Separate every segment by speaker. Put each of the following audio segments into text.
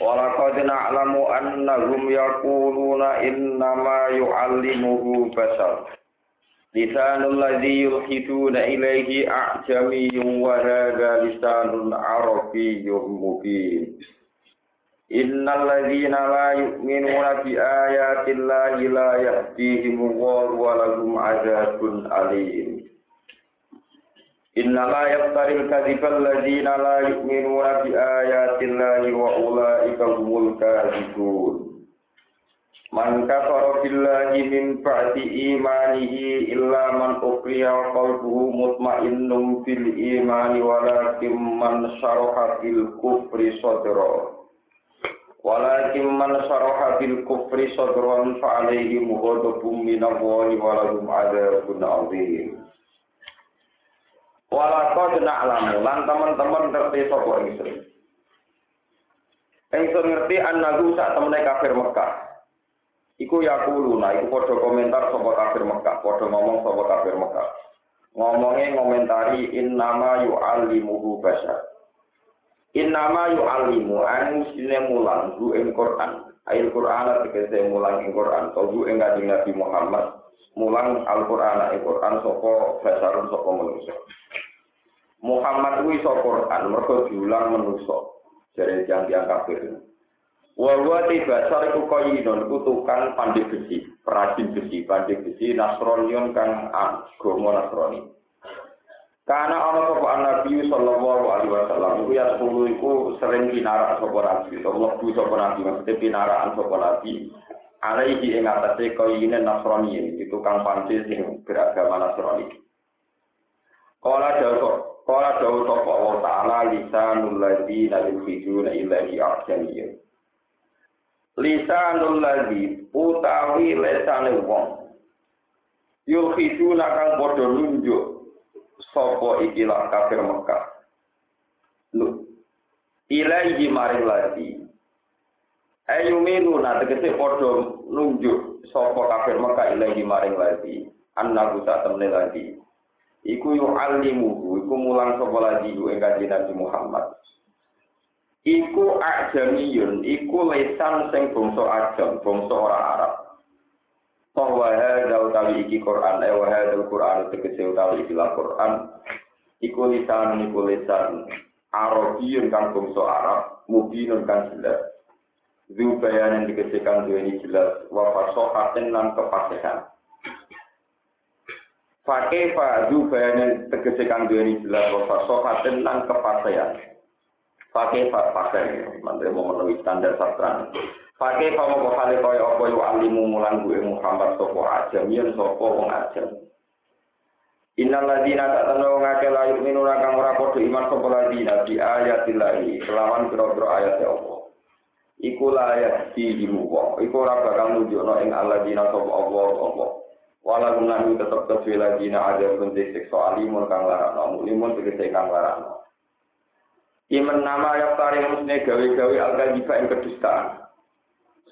Speaker 1: ولقد نعلم أنهم يقولون إنما يعلمه بشر. لسان الذي يلحدون إليه أعجمي وهذا لسان عربي مبين. إن الذين لا يؤمنون بآيات الله لا يهديهم الله ولهم عذاب أليم. 'Adzabun alim. Inna la yaftaril kadhibal ladzina la yu'minuna bi ayati llahi wa ulaika humul kadhibun. Man kafara billahi min ba'di imanihi illa man ukriya qalbuhu mutmainnun bil imani walakin man syaraha bil kufri sadra. Walakin man syaraha bil kufri sadran fa alaihim ghadabun minallahi wa lahum 'adzabun 'adzim. Walakad na'lamu lan teman-teman ngerti sapa ingsun. Ingsun ngerti annahu sak temene kafir Mekah. Iku yakuluna iku padha komentar sapa kafir Mekah, padha ngomong sapa kafir Mekah. Ngomongnya ngomentari innama yu'allimuhu bashar. Innama yu'allimu anu sine mulang ing Quran. Ail Quran tegese mulang ing Quran, to hu ing Nabi Muhammad mulang Al-Qur'an ing Quran sapa basarun sapa manusa. Muhammad kuwi iso Quran mergo diulang manusa. Jare yang yang kafir. Wa wa basar koyinon iku tukang pandai besi, perajin besi, pandai besi Nasronion kang agama Nasrani. Karena ana sapa Nabi sallallahu alaihi wasallam iku ya sepuluh iku sering pinarak sapa Nabi, Allah bu sapa Nabi maksudnya pinarakan sapa Nabi. Alaihi ing atase koyine Nasrani, itu kang panci sing beragama Nasrani. Kala jauh Kala dawu sapa Allah Ta'ala lisanul ladzina yukhrijuna ilahi ahsaniyah. Lisanul ladzi utawi lesane wong. Yukhrijuna kang padha nunjuk sapa ikilah kafir Mekah. Lu ilahi maring ladzi. Ayuminu tegese padha nunjuk sapa kafir Mekah ilahi maring ladzi. Annahu ta temne ladzi. iku yu alimuhu iku mulang sapa lagi yu ing Nabi Muhammad iku ajamiyun iku lesan sing bangsa ajam bangsa ora Arab bahwa hadza utawi iki Quran eh wa hadza Quran tegese utawi iki Quran iku lisan iku lisan Arabiyun kang bangsa Arab mubinun kang jelas Zubayan yang dikesikan dua ini jelas wafasohatin lan kepasihan Pakai fa zu bayanan tegese kang duweni jelas wa sofaten lan kepastian. Pakai fa pakai mantep mau menulis standar sastra. Pakai fa mau kali kaya apa yo alimu mulang gue Muhammad sapa ajam yen sapa wong ajam. Innal tanda wong akeh la yu'minuna kang ora padha iman sapa ladina di ayatillahi kelawan pira-pira ayat Allah. Iku la ayat di wong. Iku ora bakal nunjukno ing alladzina sapa Allah Allah. wala gunan tetep kesuwi dina ada pun siksa alimun kang larakno limun tegese kang larakno Iman nama yang tari musne gawe-gawe al-kadhiba ing kedustaan.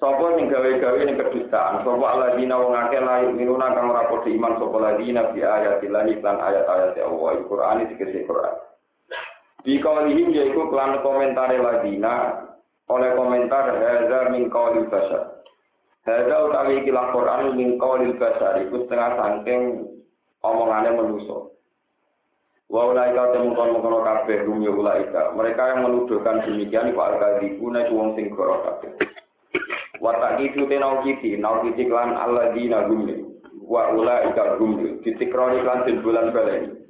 Speaker 1: Sopo sing gawe-gawe ing kedustaan, sopo alladzina wong akeh layu minuna kang ora padha iman sapa ladina bi ayatillah lan ayat-ayat Allah Al-Qur'an kese Qur'an. Di kaulihim yaiku kelan komentar ladina oleh komentar hadza min qaulil basar. Hadza utawi iki Quran min qaulil basar iku setengah saking omongane manusa. Wa ulaika temukan mengkono kabeh rum ya ulaika. Mereka yang menuduhkan demikian iku al-kadzibuna iku wong sing goro kabeh. Wa taqitu tenau kiti, nau lan alladzina gumli. Wa ulaika gumli. Ditikroni lan den bulan baleni.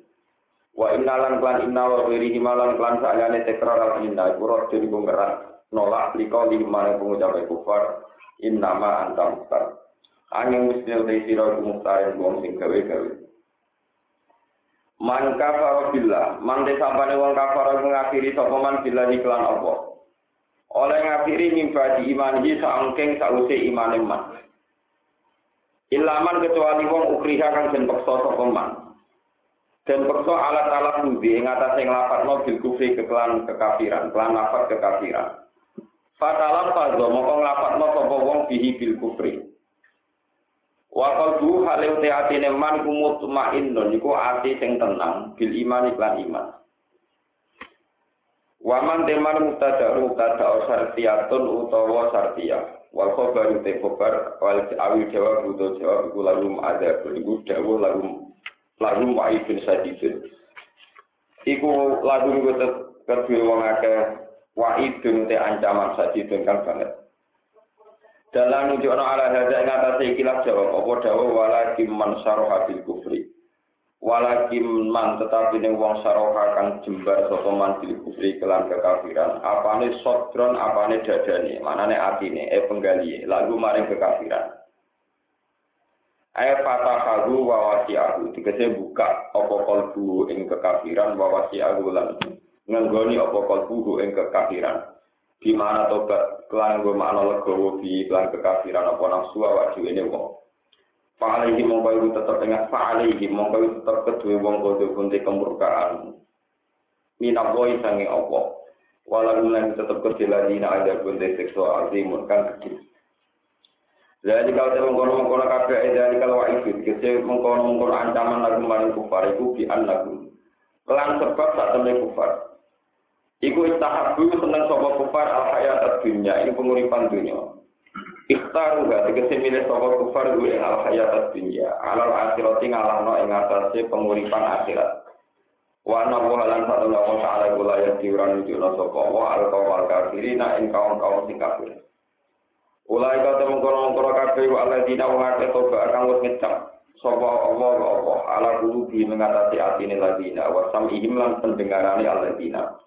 Speaker 1: Wa innalan klan inna wa wiri himalan klan sakjane tekrar al-inna. Iku ngerat nolak liko di mana pengucap kufar. innama anta muhtar angin musnil te sira ku muhtar wong sing gawe-gawe man kafara billah man de sampane wong kafara ngakhiri sapa man billah iklan apa oleh kafiri mimba di imanihi saangking sause imane man. Ilaman kecuali wong ukriha kang den peksa sapa man. Den peksa alat alat budi ing atase nglapatno bil kufri kekelan kekafiran, kelan lafat kekafiran. Fatalam fadho moko nglapatno sapa wong bihi bil kufri. Wa qalbu hale uti atine man kumut ma'innun iku ati sing tenang bil iman iklan iman. Waman teman mutada mutada sartiyatun utawa sartiyah. wal khabar te khabar wal awi jawab butuh jawab iku lalu ada iku dawuh lalu lalu wa ibn sadidin iku lagu iku kedue wong akeh wa ibn te ancaman sadidin kan banget. Dalam nunjukno ala hadza ing atase ikilah jawab apa dawuh wala kim man saroha bil kufri. Walakin man tetapi ning wong saroha kang jembar sapa man bil kufri kelan kekafiran. Apane sodron apane dadane manane atine e penggali lagu maring kekafiran. Ayat fatahahu wa wasi'ahu. Dikasih buka apa kolbu ing kekafiran wa wasi'ahu lan Ngenggoni apa kolbu ing kekafiran Di mana tobat kelan gue makna legowo di kelan kekafiran apa nafsu awak ini wong Fa'alaihi mongko iku tetep ingat fa'alaihi mongko iku tetep kedue wong kudu kunti kemurkaan. Minawoi sange opo. Walau lan tetep kedue ladina ada kunti seksual azimun kan kecil. Jadi kalau saya mengkono-mengkono kabeh dari kalau itu, kita mengkono-mengkono ancaman lagu maring kufar itu bi lagu. Kelan sebab saat temen kufar. Iku istahabu seneng sapa kufar al hayat dunya ini penguripan dunia. Ikhtaru gak tegese milih sapa kufar ing al hayat dunya, alal akhirat ing atase penguripan akhirat. Wa ana lan satu lawan ta'ala kula ya diuran nujuna sapa wa al kawal kafirina ing kaum-kaum sing kafir. Ulai ka temu kono-kono kabeh wa alladzina wa ngake toba kang wis ngecap sapa Allah wa Allah ala qulubi mengatasi atine ladina wa sam'ihim lan pendengarane alladzina.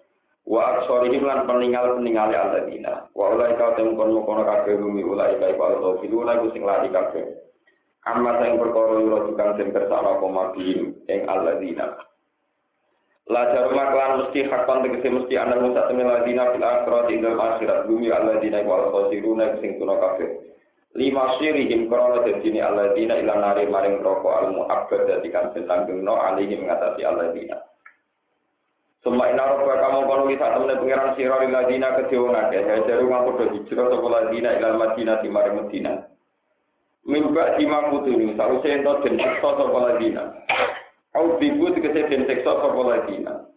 Speaker 1: Wa aksorihim lan peninggal peninggal alladzina. Wa ulai ka tem kon kono kabeh bumi ulai ka iku Allah filu ulai sing lari kabeh. Amma sing perkara ora tukang sing kersane apa mabihim ing alladzina. La jaruma klan mesti hakon tegese mesti ana musa temen ladina fil akhirat ing akhirat. Bumi alladzina wa al-khasiruna sing tuna kabeh. Lima sirihim krana dadine alladzina ila nari maring roko al mu'abbad dadi kan sentanggungno alihi mengatasi alladzina Suma ina roba kamu kono li saat temen pengiran siro li ladina ke siwa ngake. Saya jari uang kodo hijro sopo ladina ilal madina di mare madina. Mimba di makutu ni, saru sento den sekso sopo ladina. Kau bibu dikese den sekso sopo ladina.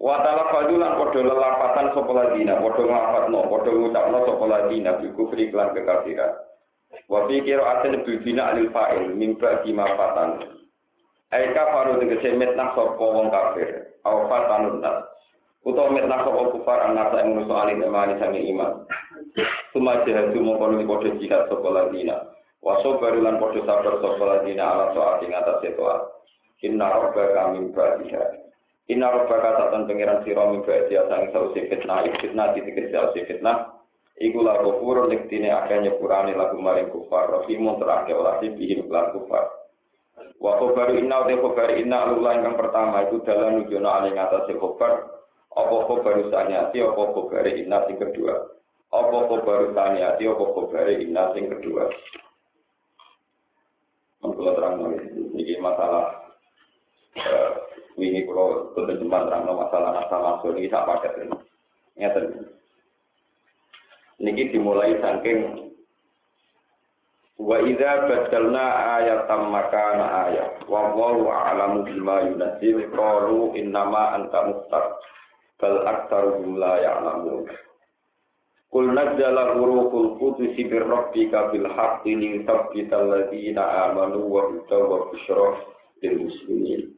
Speaker 1: Watala kodo lan kodo lelapatan sopo ladina, kodo ngapat no, kodo ngucap ladina, bibu beri klan kekafiran. Wabi kira asin bibina alil fa'il, mimba di makutu Aika faru dikese metnah sopo wong kafir. awfat tanun nas. Utawa mitnah sapa kufar anak ing nusa alim imani sange iman. Suma jihad sumo kono padha jihad sapa ladina. Waso barulan padha sabar sapa ladina ala soal ing atas setoa. Inna rabbaka min ba'diha. Inna rabbaka satan pengiran sira min ba'diha sang sausi fitnah, fitnah titik sausi fitnah. Iku la kufur lektine akeh nyepurane lagu maring kufar, rahimun terake olah bihim kufar. Wa khobaru inna wa khobaru inna alula yang pertama itu dalam nujono ali ngatasi khobar. Apa khobaru saniati, apa khobaru inna sing kedua. Apa khobaru saniati, apa khobaru inna sing kedua. Mengkulah terang ini masalah ini kalau jembat terang masalah nasa masuk ini tak paket ini. Niki dimulai saking Wa idza badalna ayatan makana ayat. Wa wallahu a'lamu bima yunzil qalu innama anta muftar bal aktsaruhum la ya'lamun. Qul nazzala huruful qudus bir rabbika bil haqqi li thabbital ladzina amanu wa hudaw wa lil muslimin.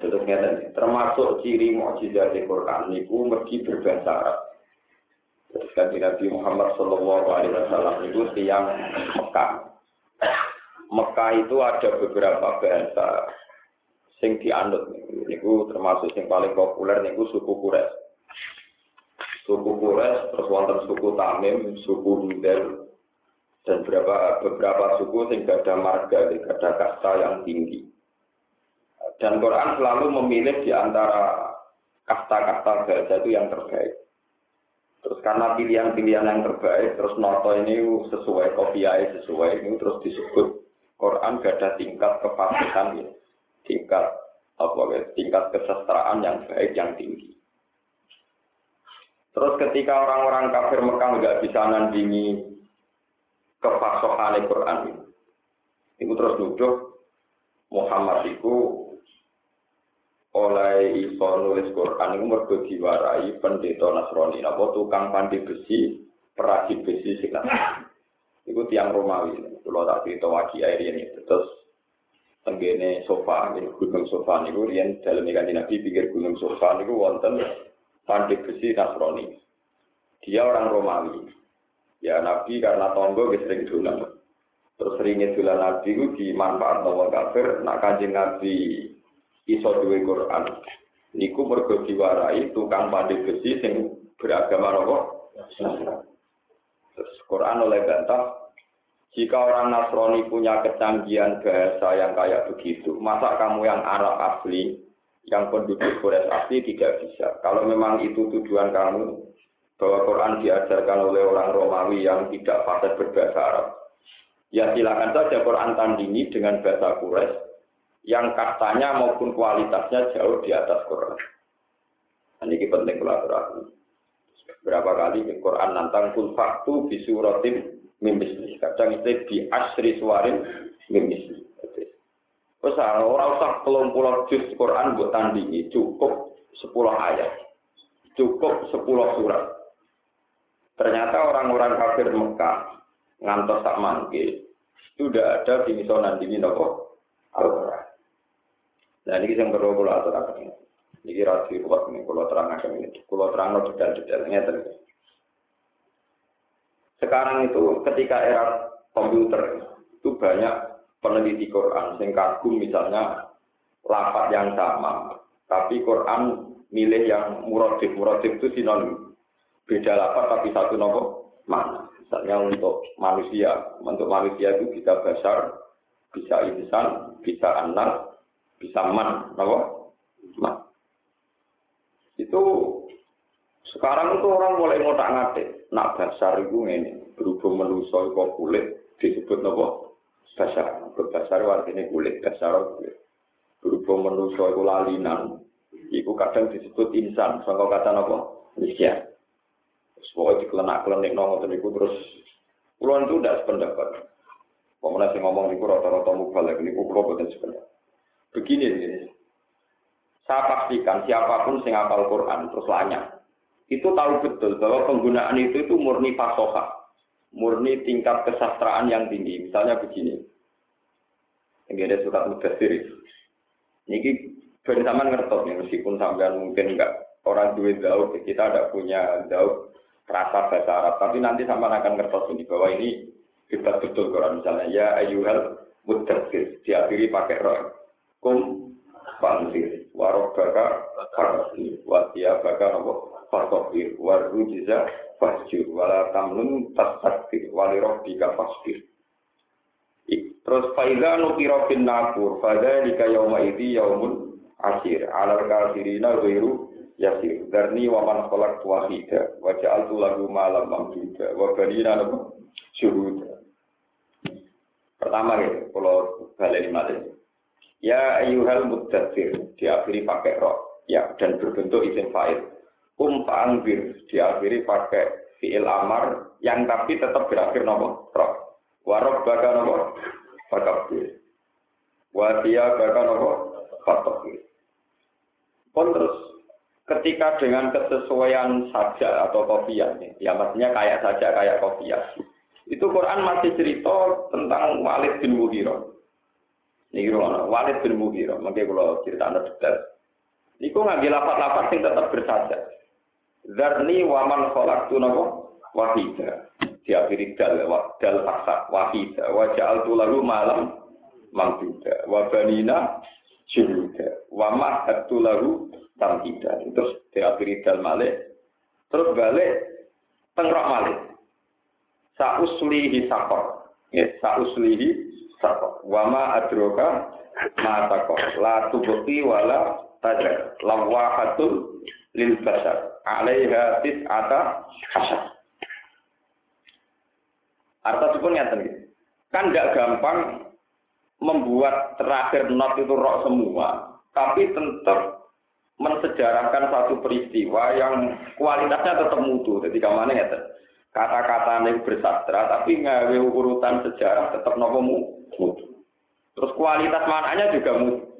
Speaker 1: Terus termasuk ciri mukjizat Al-Qur'an niku mergi berbahasa Arab. Kanji Nabi Muhammad Shallallahu Alaihi Wasallam itu tiang Mekah. Mekah itu ada beberapa bahasa sing dianut. Niku termasuk yang paling populer niku suku Kures. Suku Kures, terus wonten suku Tamim, suku Hudel, dan beberapa beberapa suku sing ada marga, ada kasta yang tinggi. Dan Quran selalu memilih di antara kasta-kasta bahasa itu yang terbaik. Karena pilihan-pilihan yang terbaik, terus noto ini sesuai kopiai sesuai ini terus disebut Quran gada tingkat kepasihan ya, tingkat apa ya, tingkat kesetaraan yang baik yang tinggi. Terus ketika orang-orang kafir Mekah nggak bisa nandingi kefasohan Quran ini, itu terus nuduh Muhammad itu oleh iso nulis Quran itu mergo diwarai pendeta Nasrani. Napa tukang pandi besi perasi besi sing itu tiang Romawi. Kalau tak cerita wagi air ini. Terus tenggene sofa ini gunung sofa niku riyen dalam ikan nabi pikir gunung sofa niku wonten pandi besi Nasrani. Dia orang Romawi. Ya nabi karena tonggo sering dolan. Terus seringnya dolan nabi itu dimanfaat wong kafir. Nak kanjeng nabi iso duwe Quran niku mergo diwarai tukang pandai besi sing beragama apa? Terus Quran oleh bantah jika orang Nasrani punya kecanggihan bahasa yang kayak begitu, masa kamu yang Arab asli, yang penduduk Quraisy asli tidak bisa. Kalau memang itu tujuan kamu, bahwa Quran diajarkan oleh orang Romawi yang tidak fasih berbahasa Arab, ya silakan saja Quran tandingi dengan bahasa Quraisy, yang katanya maupun kualitasnya jauh di atas Quran. Nah, ini penting kolaborasi. Berapa kali di Quran nantang kul faktu bisuratim mimisli. Kadang itu di asri suarin mimisli. Terus ah, orang usah pelong pulau juz Quran buat tandingi cukup sepuluh ayat, cukup sepuluh surat. Ternyata orang-orang kafir Mekah ngantos tak mangke sudah ada di misalnya nandingi nopo Al-Quran. Nah ini yang perlu kalau aturakan. Ini rasi ruwet ini kalau terang akan ini. Kalau terang lo detail-detailnya terus. Sekarang itu ketika era komputer itu banyak peneliti Quran yang kagum misalnya lapat yang sama, tapi Quran milih yang muradif muradif itu sinonim beda lapat tapi satu nopo mana misalnya untuk manusia untuk manusia itu bisa besar bisa insan bisa anak bisa man, apa? Man. Itu sekarang itu orang mulai ngotak ngatik, nak dasar itu ini berhubung menuso kok kulit disebut apa? Dasar, berdasar artinya kulit, dasar kulit. Berhubung menuso itu lalinan, itu kadang disebut insan, sangka kata apa? Manusia. Pokoknya dikelenak-kelenik nongol itu terus Kulon itu tidak sependapat. Pemenang ngomong itu rata-rata mubalek ini kulo betul sependapat. Begini, begini. Saya pastikan siapa pun sing hafal Quran terus lanya, itu tahu betul bahwa penggunaan itu itu murni pasoha, murni tingkat kesastraan yang tinggi. Misalnya begini, ini ada surat mudasir. Ini bersama ngertos nih, meskipun sampean mungkin enggak orang dua jauh, kita ada punya jauh rasa bahasa Arab, tapi nanti sama akan ngertos ini bahwa ini hebat betul Quran misalnya ya ayuhal mudasir diakhiri pakai roh kum pantir warobaka fakir watia baka nopo fakir warujiza fasjur wala tamnun tasaktir. Walirobbika fasjur terus faida nukiro bin nakur faida lika yauma idi yaumun asir alal kafirina ghairu yasir darni wa man khalaq wahida wa ja'altu lahu malam mamduda wa banina nopo syuhuda. Pertama ya kalau balik malih Ya ayuhal muddatsir diakhiri pakai roh ya dan berbentuk isim fa'il. Um fa'angbir diakhiri pakai fi'il amar yang tapi tetap berakhir nopo roh. Warob baka nopo fakabir. Wadia baka nopo fakabir. Pun terus ketika dengan kesesuaian saja atau kopiah, ya maksudnya kayak saja kayak kopiah. Itu Quran masih cerita tentang Walid bin Mughirah. Niki kula Walid bin Mughirah, mangke kula critakno detail. Niku ngambil lapat-lapat sing tetap bersaja. Zarni wa man khalaqtu napa wahida. Diakhiri dal dal faksa wahida wa ja'altu lahu malam mamduda wa banina syuhuda wa mahattu lahu tamhida. Terus diakhiri dal malik terus balik tengrok malik. Sauslihi sakor. Ya, sauslihi sakok. Wama adroka ma sakok. La tubuki wala tajar. Lawahatul lil basar alaiha tis'ata hasyar. Arta pun ngeten gitu. Kan tidak gampang membuat terakhir not itu roh semua, tapi tetap mensejarahkan satu peristiwa yang kualitasnya tetap mutu. Jadi ke mana ya? Kata-kata yang bersastra, tapi ngawe urutan sejarah tetap nopo mutu. Terus kualitas mananya juga mutu.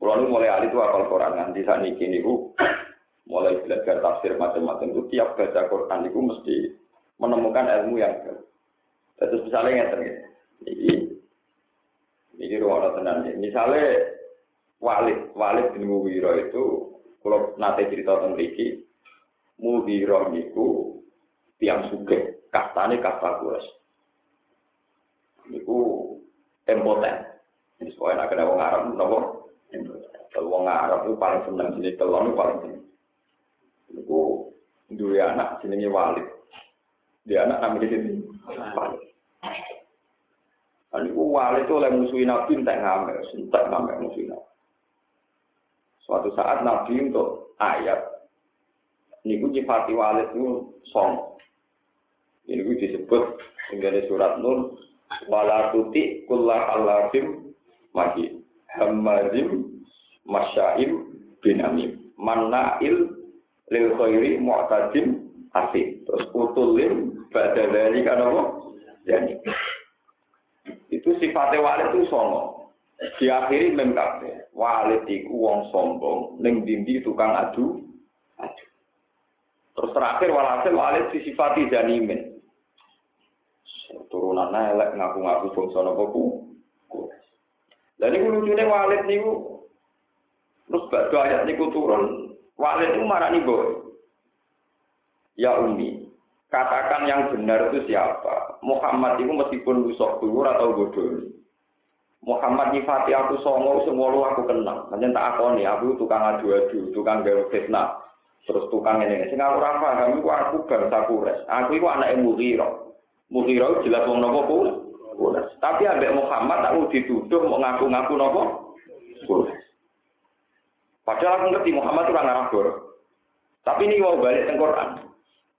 Speaker 1: Kalau mulai alih itu apal Quran nanti saat ini kini mulai belajar tafsir macam-macam itu tiap baca Quran itu mesti menemukan ilmu yang baru. Terus misalnya yang terjadi, ini ini ruang tenan. Misalnya Walid, Walid bin Muwiro itu kalau nate cerita tentang Riki, Muwiro itu tiang suge, kastane kasta kuras. Niku impoten. Ini soalnya nak kena wong Arab, nopo? Kalau wong Arab itu paling senang sini telon itu paling senang. Niku dua anak jenenge Walid. Dia anak namanya sini Walid. Niku Walid itu oleh musuhin Nabi entek ngamel, entek ngamel musuhin Nabi. Suatu saat Nabi untuk ayat niku nyifati walid itu song. Ini disebut hingga surat Nur wala tuti kullah alafim magi hamazim masyaim binamim mannail lil khairi mu'tadim asih terus utulim dari kan apa jadi itu sifatnya walid itu songo diakhiri mem kabeh. Walid iku wong sombong ning dindi tukang adu adu. Terus terakhir walhasil walid disifati janimin turunan elek ngaku-ngaku bangsa napa ku Lah niku lucune walid niku terus badhe ayat niku turun walid niku marani boy Ya Umi, katakan yang benar itu siapa? Muhammad itu meskipun busuk dhuwur atau bodoh. Muhammad nyifati aku songo semua lu aku kenal. Hanya tak aku nih, aku tukang adu-adu, tukang gawe fitnah. Terus tukang ini, sing aku ora paham iku aku bangsa Quraisy. Aku iku anake Mughira. Mughira jelas wong ku? Tapi ambek Muhammad aku dituduh mau ngaku-ngaku? Quraisy. Padahal aku ngerti Muhammad itu orang Arab Tapi ini mau balik ke Quran.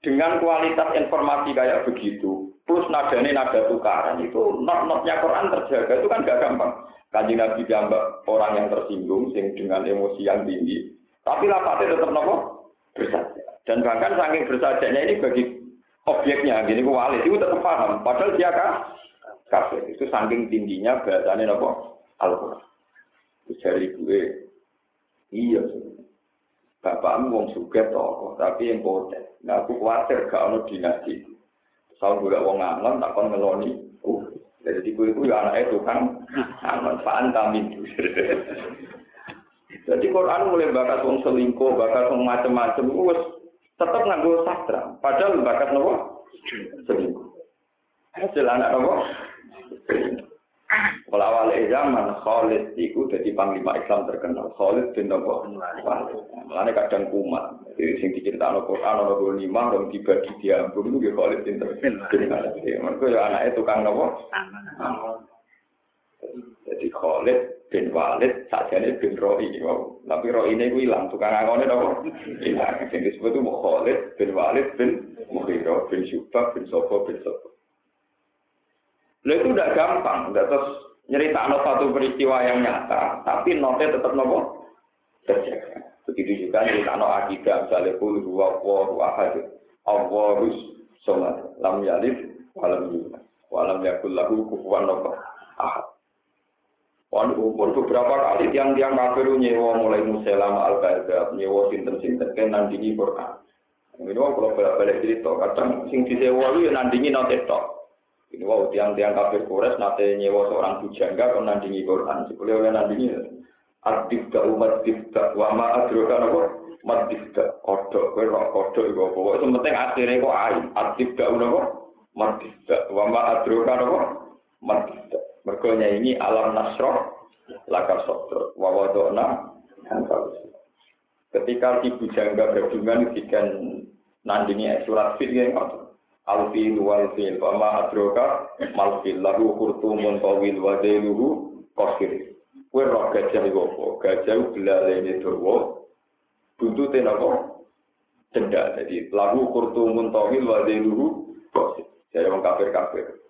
Speaker 1: Dengan kualitas informasi kayak begitu, plus nadanya nada tukaran itu not-notnya Quran terjaga itu kan gak gampang. Kanji Nabi jambak orang yang tersinggung sing dengan emosi yang tinggi, tapi lapatnya tetap nopo bersaja. Dan bahkan saking bersajanya ini bagi objeknya, gini ku walid itu tetap paham. Padahal dia kah? Kafir. Itu saking tingginya bahasanya nopo Al-Quran. Dari gue, iya Bapakmu wong suget tokoh, tapi yang poten. Nah aku khawatir gak ono dinasti Kalau gue wong ngangon, tak kon ngeloni. Uh, jadi tipu itu ya anak itu kan ngangon, faan kami. Jadi Quran mulai bakat wong selingkuh, bakat wong macem-macem, wes tetap nganggo sastra. Padahal bakat nopo selingkuh. Hasil anak nopo. Kalau awal zaman Khalid itu jadi panglima Islam terkenal. Khalid bin Nabi Mulanya kadang kumat. Jadi sing diceritakan Al-Quran, ada dua lima, dan dibagi diampun itu Khalid bin terkenal. Mereka ya anaknya tukang Nabi. Jadi Khalid bin Walid saja ini bin Ro'i. Tapi Ro'i ini hilang, tukang angonnya Nabi. Hilang. Yang disebut itu Khalid bin Walid bin Mughirah bin Syubah bin Sobo bin Sobo. Lo itu udah gampang, udah terus nyerita satu peristiwa yang nyata, tapi notnya tetap nopo terjaga. Begitu juga nyerita no akidah, misalnya kul dua wahu ahad, awwarus somat, lam yalif, walam yulad, walam yakul kufuan nopo ahad. Wan umur beberapa kali tiang-tiang kafir nyewa mulai muselam al baghdad nyewa sinten-sinten kan nandingi Quran. Ini kalau balik cerita, kadang sing disewa itu ya nandingi nanti tok. Ini wow tiang-tiang kafir kures nate nyewa seorang bujangga kon nandingi Quran. Sebelum oleh nandingi Adifda umat difda wama adroka nopo mat difda kodok kowe ro kodok iku apa? Wae penting akhire kok ai adifda nopo mat difda wama adroka nopo mat difda mergo ini alam nasroh laka sotro wa wadona ketika si bujangga berjumlah dikan nandingi surat fit yang alfil wal fil wa ma adroka mal fil lahu khurtumun tawil wa dailuhu qasir kuwi roh gajah apa gajah belalene dawa buntute napa? Denda. Jadi lagu kurtumun tawil wa dailuhu qasid. Jadi wong kafir-kafir.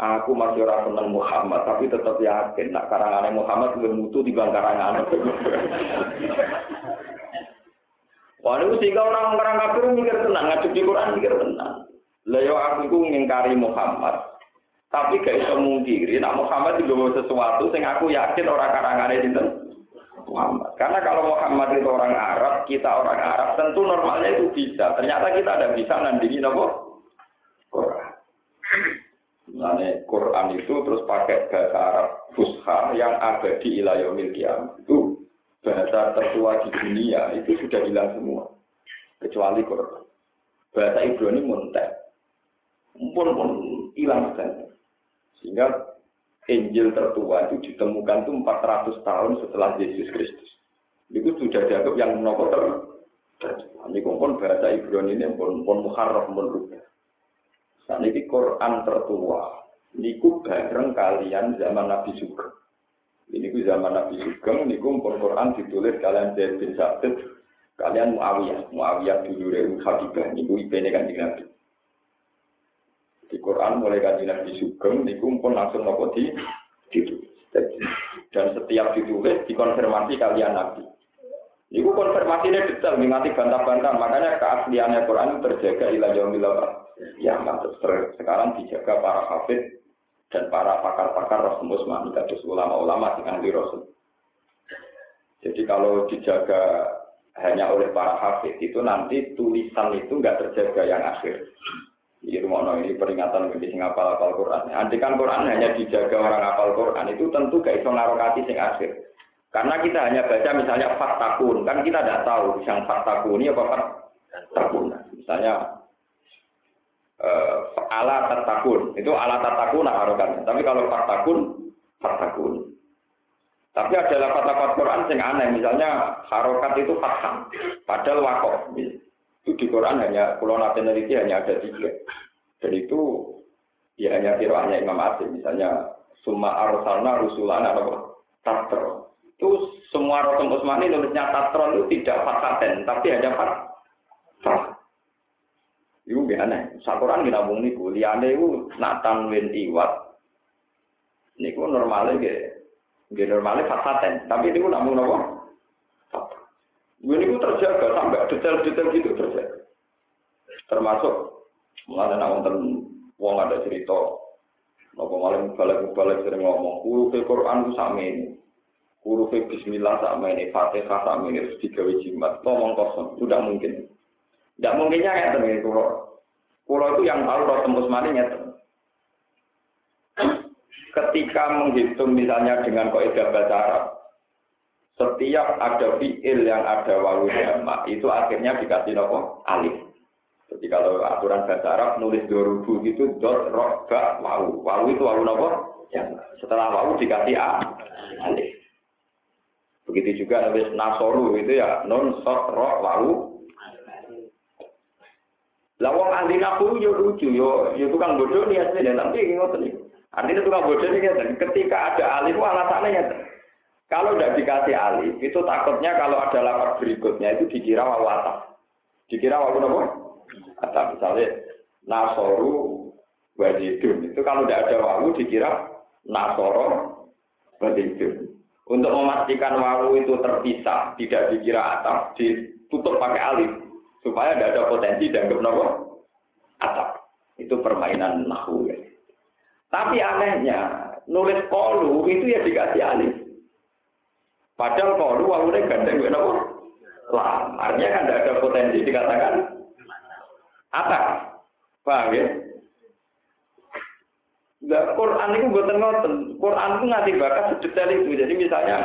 Speaker 1: Aku masih orang seneng Muhammad, tapi tetap yakin nak karangan Muhammad lebih mutu di karangan. Wah, itu sehingga orang orang kafir mikir tenang, ngajuk di Quran mikir tenang. Layo aku itu ngingkari Muhammad, tapi gak bisa mungkiri, nak Muhammad juga sesuatu sing aku yakin orang karangannya itu Muhammad. Karena kalau Muhammad itu orang Arab, kita orang Arab, tentu normalnya itu bisa. Ternyata kita ada bisa nandingi nopo Quran. Mengenai Quran itu terus pakai bahasa Arab Fusha yang ada di ilayomil kiam. Itu bahasa tertua di dunia itu sudah hilang semua. Kecuali Quran. Bahasa Ibrani muntah. Pun pun hilang saja. Sehingga Injil tertua itu ditemukan itu 400 tahun setelah Yesus Kristus. Itu sudah dianggap yang menopot Ini pun bahasa Ibrani ini pun pun muharraf pun rubah. Saat ini Quran tertua. Niku bareng kalian zaman Nabi Sugeng. Ini ku zaman Nabi Sugeng, niku pun Quran ditulis kalian Zaid bin Sabit, kalian Muawiyah, Muawiyah dulu Rehu Habibah, niku ipene kan Nabi. Di Quran mulai kaji Nabi Sugeng, niku pun langsung nopo di ditulis. Dan setiap ditulis dikonfirmasi kalian Nabi. Niku konfirmasinya detail, mengati bantah-bantah. Makanya keasliannya Quran terjaga ilah yaumil Ya, mantap. Sekarang dijaga para hafid dan para pakar-pakar Rasul Usman, kados ulama-ulama di ahli Rasul. Jadi kalau dijaga hanya oleh para hafid itu nanti tulisan itu nggak terjaga yang akhir. Di rumah ini peringatan bagi sing apal apal Quran. Nanti Quran hanya dijaga orang apal Quran itu tentu gak iso ngarokati sing akhir. Karena kita hanya baca misalnya faktakun, kan kita tidak tahu yang faktakun ini apa faktakun. Misalnya uh, ala tatakun. Itu ala tatakun harokan. Tapi kalau fatakun, fatakun. Tapi ada lafaz-lafaz Quran yang aneh. Misalnya harokat itu fathah. Padahal wakof. Itu di Quran hanya, pulau nasionaliti hanya ada tiga. Dan itu ya hanya Imam Asim. Misalnya, Summa arsalna rusulana apa? Tatron. Itu semua Rasul Usmani nulisnya Tatron itu tidak fasaten, tapi hanya fathah. Iku gak aneh. Sakuran kita ngomong niku, liyane iku nak tanwin iwat. Niku normalnya gak gak normalnya fasaten, tapi niku namun nopo. Gue niku terjaga sampai detail-detail gitu terjaga. Termasuk mulai nak wonten wong ada cerita Nopo malam balik-balik sering ngomong, huruf Quran itu sama ini. Huruf Bismillah sama ini, Fatihah sama ini, digawe jimat. Ngomong kosong, sudah mungkin. Tidak mungkinnya kayak temen pulau. Pulau itu yang tahu roh tembus. Ketika menghitung misalnya dengan kaidah bahasa Arab, setiap ada fiil yang ada wawu jama itu akhirnya dikasih nopo alif. Jadi kalau aturan bahasa Arab nulis dorubu itu dot roh ba wawu. Wawu itu wawu nopo? Ya. Setelah wawu dikasih a alif. Begitu juga nulis nasoru itu ya non sot roh wawu lah wong ahli nahu yo lucu yo yo tukang bodoh nih aslinya nanti ngoten nih. Artinya tukang bodoh nih kan ketika ada alif alasannya ya. Kalau tidak dikasih alif, itu takutnya kalau ada lapar berikutnya itu dikira wawu atas. Dikira wawu apa? Atas misalnya nasoru wadidun. Itu kalau tidak ada wawu dikira nasoro wadidun. Untuk memastikan wawu itu terpisah, tidak dikira atas, ditutup pakai alif supaya tidak ada potensi dan nopo atap. Itu permainan nahu ya. Tapi anehnya, nulis kolu itu ya dikasih alif. Padahal kolu wawunya gandeng gue nopo lam. Artinya kan tidak ada potensi dikatakan atap. Paham ya? Nah, Quran itu buatan ngoten. Quran itu ngasih bakat sedetail itu. Jadi misalnya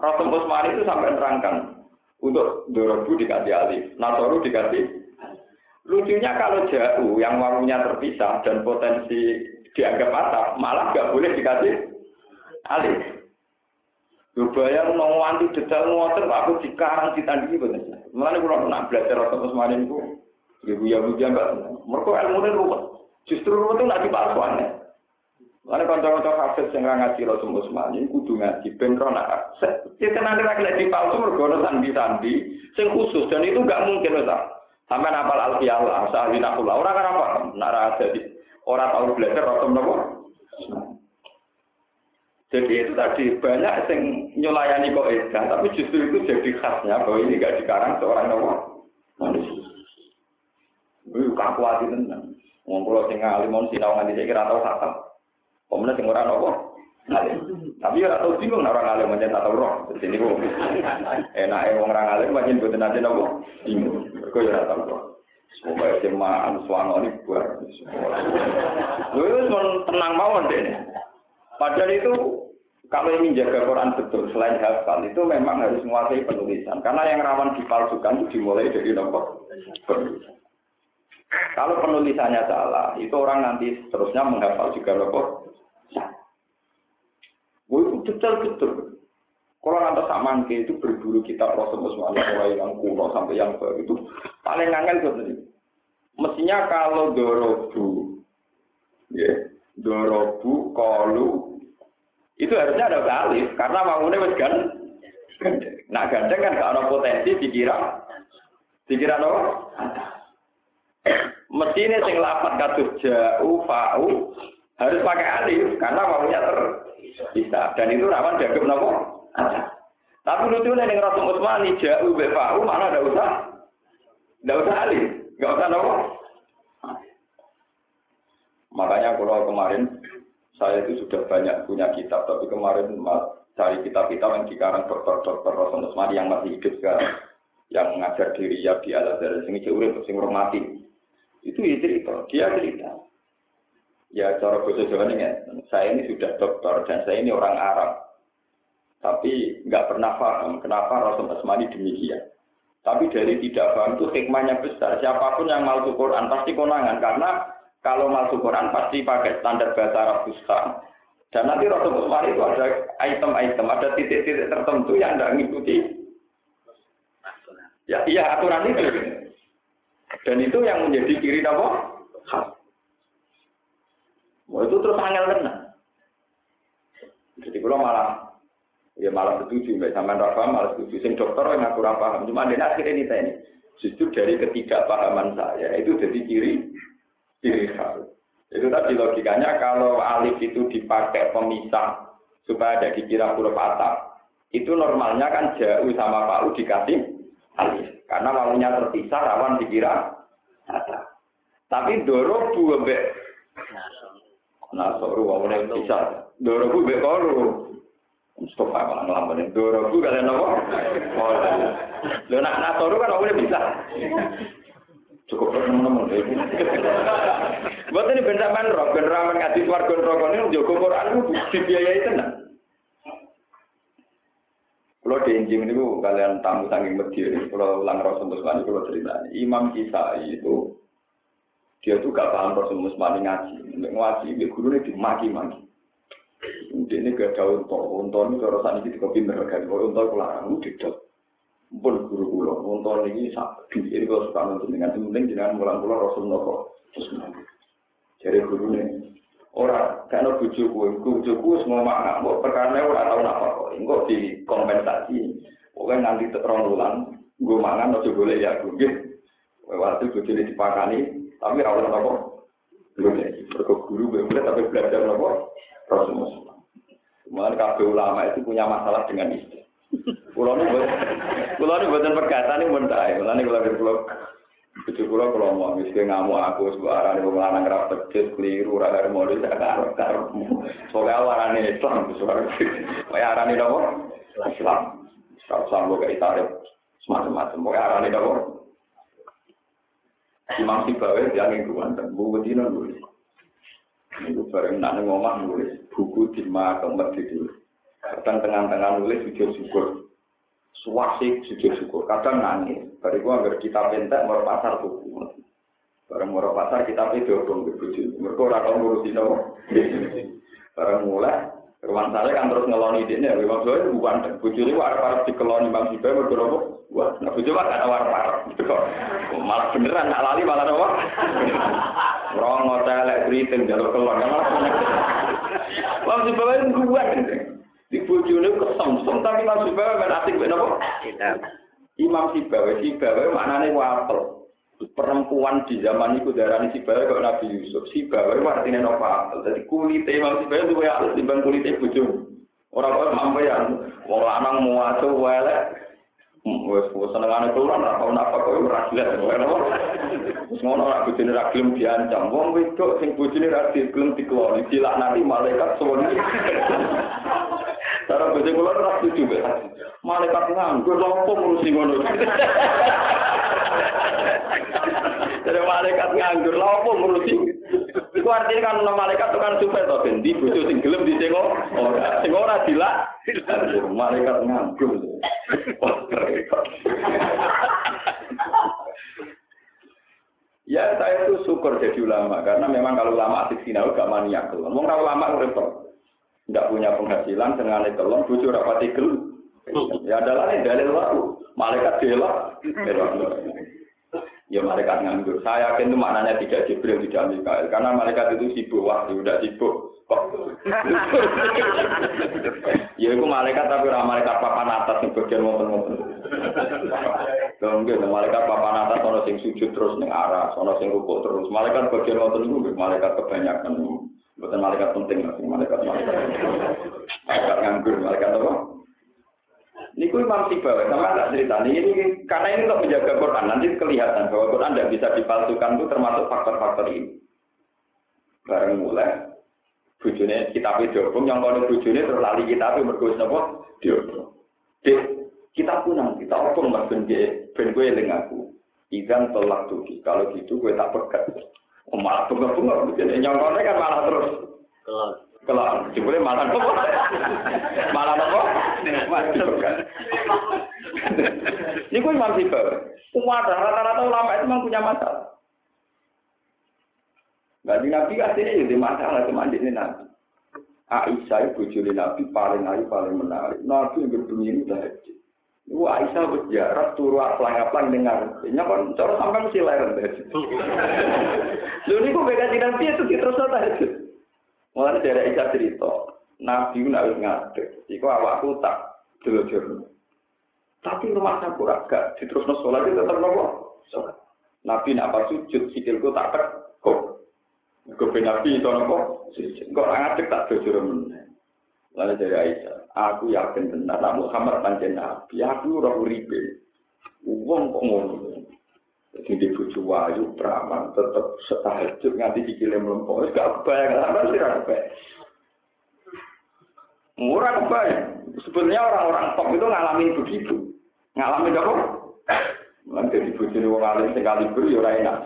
Speaker 1: Rasul Usmani itu sampai nerangkan untuk dorobu dikasih alif, nasoru dikasih. Lucunya kalau jauh yang wawunya terpisah dan potensi dianggap atap, malah nggak boleh dikasih alif. Bayang mau anti detail ngoten aku dikarang ditandingi bener. Mulane kula nak belajar Rasul Usmanin ibu ya bu enggak. Mergo ilmune ruwet. Justru ruwet itu nak dipalsuane. Lalu kanca-kanca hafid sing ngaji Rasul Usman ini kudu ngaji ben ro nak. Kita nanti lagi lagi palsu mergo ono sandi-sandi sing khusus dan itu enggak mungkin Ustaz. Sampai napal alfiyah lah, sahli nakula. Orang kan apa? Nak ada orang tahu belajar rotom nopo. Jadi itu tadi banyak yang nyulayani kok edah, tapi justru itu jadi khasnya bahwa ini gak dikarang seorang nopo. Ini kaku hati tenang. Ngobrol sing alim mon sinau nganti saya kira tahu. Pemenang sing ora nopo. Tapi ora tahu bingung orang alim mencet atau roh. Jadi niku enake wong ora alim pancen boten nate nopo bingung. Kok ya ora tahu roh. Semoga SMA Answango ini buat. Wes tenang mawon deh. Padahal itu kalau ingin jaga Quran betul selain hafal itu memang harus menguasai penulisan karena yang rawan dipalsukan itu dimulai dari nomor penulisan. Kalau penulisannya salah, itu orang nanti seterusnya menghafal juga nomor Wah itu detail betul. Kalau nanti saman itu berburu kitab Rasul Muslim mulai yang kuno sampai yang baru itu paling angel gitu. Mestinya kalau dorobu, ya, dorobu, kolu, itu harusnya ada alif karena bangunnya wes kan nah gandeng kan ada potensi dikira dikira no mesti ini sing lapat katus jauh fau harus pakai alif karena bangunnya bisa. Dan itu rawan jaga nopo? Tapi lucunya nih Rasul Utsmani jauh fau mana ada usah. Tidak usah alif nggak usah nopo? Makanya kalau kemarin saya itu sudah banyak punya kitab, tapi kemarin cari kitab-kitab yang dikarang dokter-dokter Rasul Usmani yang masih hidup sekarang, yang mengajar diri ya di Al Azhar, sing urip, sing mati. Itu ya cerita, dia cerita. Ya cara bahasa Jawa ini, saya ini sudah dokter dan saya ini orang Arab. Tapi nggak pernah paham kenapa Rasul Usmani demikian. Tapi dari tidak paham itu hikmahnya besar. Siapa pun yang mau Quran pasti konangan karena kalau masuk Quran pasti pakai standar bahasa Arab Fusha. Dan nanti Rasul Quran itu ada item-item, ada titik-titik tertentu yang tidak mengikuti. Ya, iya aturan itu. Dan itu yang menjadi ciri apa? Wah itu terus angel tenang. Jadi kalau malah ya malah setuju, mbak sama Rafa malah setuju. Sing dokter yang aku paham, cuma dia akhirnya ini tanya. Justru dari ketidakpahaman saya itu jadi ciri ciri khas. Itu tadi logikanya kalau alif itu dipakai pemisah supaya ada dikira huruf atap. Itu normalnya kan jauh sama pau dikasih alif. Karena maunya terpisah rawan dikira. Tapi doro bu be Nasoru wawune bisa. Doro bu be koru. Stop malah ngelamun. Doro bu kalian apa? Lo nak nasoru kan wawune bisa cukup teman-teman buat ini man roh ben ramen ngaji warga rokok ini jogo Quran itu dibiayai tenang kalau di injing ini kalian tamu saking medir kalau ulang Rasul Musmani kalau cerita Imam Kisai itu dia tuh gak paham Rasul Musmani ngaji. Untuk ngaji dia guru ini dimaki-maki. Dia ini gak ada untuk untuk ini kalau saat ini pinter kan kalau untuk kelarang udah pun guru kula. Nonton ini sak ini kalau suka nonton dengan penting jangan kula rasul nopo terus jadi guru ini orang karena bujuku bujuku semua makna buat perkara orang tahu apa kok. Enggak di kompensasi pokoknya nanti terong ulang gue mangan ojo boleh ya gue waktu gue jadi dipakani tapi awal nopo boleh berkok guru boleh tapi belajar nopo rasul Kemudian kabeh ulama itu punya masalah dengan istri. Kulo buat, kulo nu buatan perkataan ini mentah. Kulo kulo kulo, cucu kulo kulo mau miskin ngamu aku sebuah arah nih pemelanang kerap pedes keliru rada modus saya karo. Soalnya awaran ini Islam suara, kayak arah nih dong Islam. Kalau sama kayak tarik semacam-macam, arah nih dong. Imam Sibawi yang ingkuan dan buku dino nulis. Itu bareng nak ngomong nulis buku di makam ditulis. Kadang tengah-tengah nulis sujud syukur. Suwasik sujud syukur. Kadang nangis. Bari gua nggak kita pentek mau pasar tuku. Bareng mau pasar kita itu dong bebuju. Mereka orang tau ngurusin apa. Bareng mulai. Ruang saya kan terus ngeloni ini. Memang saya bukan buju ini warna di dikeloni bang Sibai berapa? Wah, nah buju kan ada warna Malah beneran nak lali malah apa? Rongo telek kriting jalur kelon. Malah Imam Sibawa itu kuat. Di bojone kesemsem tapi Imam Sibawa ben asik ben apa? Imam Sibawa, Sibawa maknane wapel. Perempuan di zaman itu darah Sibawa kok Nabi Yusuf. Sibawa itu artinya nopo Jadi kulit Imam Sibawa itu halus dibanding kulit bojone. Orang kok mampu ya, wong lanang muacu welek, wes wes senengane keluar ora tau napa kok ora jelas. Wis ngono ora bojone ra gelem diancam. Wong wedok sing bojone ra gelem dikeloni dilaknati malaikat suwun. Cara bojo kula ora setuju mbek. Malaikat nganggur opo ngurusi ngono. Dari malaikat nganggur opo ngurusi. Iku artinya kan malaikat itu kan supaya to ben di bojo sing gelem disengok. Ora, sing ora dilak. Malaikat nganggur. ya saya itu syukur jadi ulama karena memang kalau ulama asik sinau gak maniak. Wong kalau ulama repot. Enggak punya penghasilan dengan kelon bojo rapati gel. Ya adalah ini dalil waktu. Malaikat delok. Ya malaikat nganggur. Saya yakin itu maknanya tidak Jibril, tidak Mikael. Karena malaikat itu sibuk. Wah, sudah sibuk. Kok? ya itu malaikat tapi orang malaikat papan atas yang bagian momen-momen. Enggak, malaikat papan atas ono sing sujud terus ning arah, ono sing rukuk terus. Malaikat bagian momen itu malaikat kebanyakan. Bukan malaikat penting, malaikat malaikat. Malaikat nganggur, malaikat apa? Niku Imam Sibawa sama nggak cerita. Ini, ini karena ini untuk menjaga Quran nanti kelihatan bahwa Quran tidak bisa dipalsukan itu termasuk faktor-faktor ini. Bareng mulai bujune kita diobong yang kalau bujune terus lali kita mergo napa diobong. Dek kita punang kita obong mas ben ben eling aku. Ikan tolak tuh kalau gitu gue tak pekat. Oh, malah bunga-bunga, jadi nyongkone kan malah terus. Kalau jebule malah apa? Malah apa? Ini kok Imam Sibawa. Semua rata-rata ulama itu memang punya masalah. Nabi Nabi aslinya jadi masalah cuma di Nabi. Aisyah itu Nabi paling ayu paling menarik. Nabi yang berbunyi ini udah haji. Ibu Aisyah berjarak turu pelang-pelang dengar. Ini kan cara sampai mesti leren. Lalu ini kok beda Nabi itu terus haji. Mulai dari Aisyah cerita, Nabi itu harus ngadek. Iku awakku tak delojur. Tapi rumah aku gak diterusno sholat itu tetap nopo. Nabi nak apa sujud sikilku tak tek. Kok? Kau Nabi itu nopo. Kok ngadek tak delojur Lalu dari Aisyah, aku yakin benar, nak Muhammad pancen Nabi, aku ora uripe. Uang kok ngono. Jadi di bucu wayu, praman, tetap setahajud nganti sikile melempung. Wis gak kebayang, apa sih ra kebayang. Murah kebayang. Sebenarnya orang-orang top itu ngalamin begitu. Ngalamin apa? Nanti di bucu ini wong alim sekali beri, ya enak.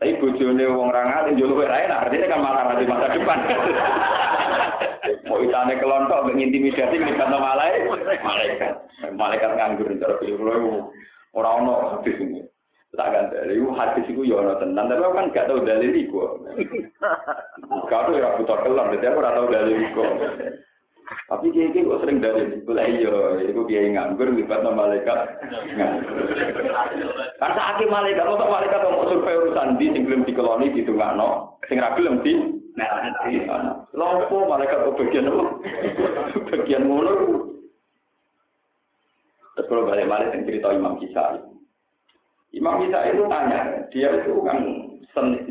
Speaker 1: Tapi bojone wong ra ngalim yo luwih enak, artinya kan malah di masa depan. Mau itane kelontok mengintimidasi kan malaikat. Malaikat. Malaikat nganggur cara pilih Ora ono hadis ini. Tak gandel, itu hadis itu ya ono tenan, tapi aku kan gak tau dalil iku. Gak tau ya butuh kelam, jadi aku ora tau dalil iku. Tapi kiai kiai kok sering dalil iku lah iya, itu kiai nganggur libat nama malaikat. Kan saat malaikat, untuk malaikat mau survei urusan di sing belum di tungakno, sing ra belum di Nah, nanti, lopo malaikat bagian apa? Bagian ngono Terus kalau balik-balik yang cerita Imam Kisai. Imam Kisai itu tanya, dia itu kan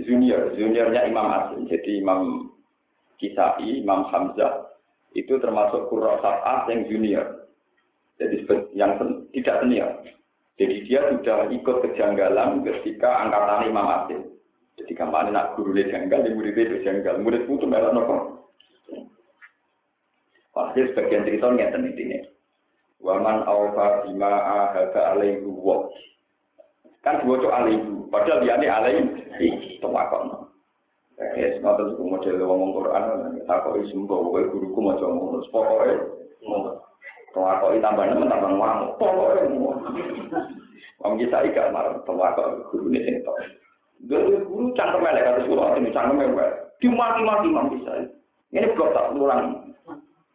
Speaker 1: junior, juniornya Imam Asim. Jadi Imam Kisai, Imam Hamzah, itu termasuk Qurra Sab'ah yang junior. Jadi yang tidak senior. Jadi dia sudah ikut kejanggalan ketika angkatan Imam Asim. Jadi kampanye nak guru dia janggal, dia murid dia janggal. Murid itu melok nopo. Pasti sebagian cerita ngeten ini. Waman awfa bima ahada alaihi wa. Kan diwaca alaihi, padahal dia ini alaihi tawakal. Ya, ngoten iku model ngomong Quran, takoki sembo kowe guruku maca ngono. Pokoke takoki tambah nemen tambah wong. Pokoke ngono. Wong kita iki marang tawakal gurune sing tok. Dulu guru cangkem elek kata suruh ini cangkem elek. Dimati-mati mam bisa. Ini blok tak ulang.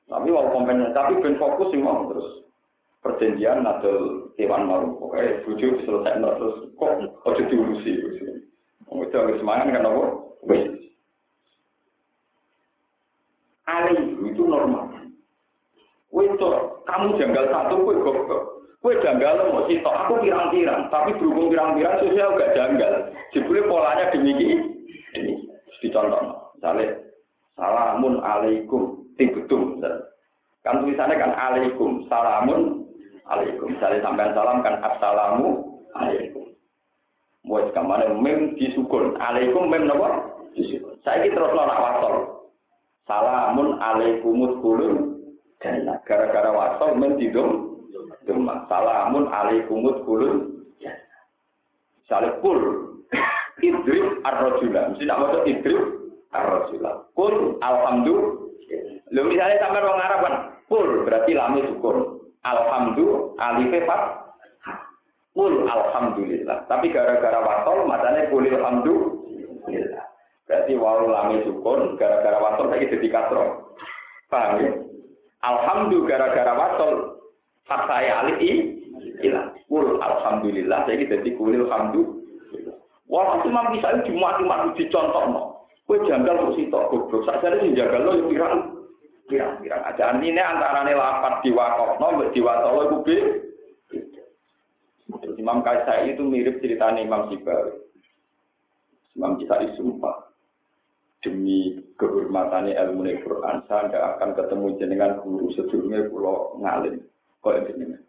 Speaker 1: Tapi mau kompen, tapi ben fokus sih mau terus. perjanjian atau hewan maru pokoknya bujuk selesai terus kok ojo diurusi itu agak semangat kan apa wes normal. Wes kamu janggal satu, kue goblok. Kue janggal mau sitok, aku pirang-pirang, tapi berhubung pirang-pirang sosial gak janggal. Jebule polanya demikian. Ini dicontoh. Misalnya, salamun alaikum, betul. Kan tulisannya kan alaikum, salamun alaikum. Misalnya sampai salam kan assalamu alaikum. Mau ke mana mem disukun, alaikum mem disukun. Saya ini terus nolak wasol. Salamun alaikumut kulun dan gara-gara wasol mem didum. Salamun alaikumut kulun. Misalnya kul idrib ar-rajula. Mesti nak maksud idrib ar-rajula. Kul alhamdulillah. Lalu misalnya sampai orang Arab kan, kul berarti lami syukur. Alhamdulillah, alife fat. Kul alhamdulillah. Tapi gara-gara wasol, matanya kul alhamdulillah. Berarti walau lami syukur, gara-gara wasol lagi jadi kasro. Paham ya? Alhamdulillah gara-gara wasol, fat saya alif ilah. Kul alhamdulillah, jadi jadi kul alhamdulillah. Wah, Imam bisa dimati-mati dicontoh. No. Kue janggal kok sitok goblok. Sakjane sing jagal lo yo pirang. Pirang-pirang aja antine antarane lapat diwakofno mbek diwatolo iku be. Imam Kaisai itu mirip ceritanya Imam Sibawi. Imam Kisai sumpah. Demi kehormatannya ilmu Quran saya tidak akan ketemu jenengan guru sedurunge pulau ngalim. Kok jenengan?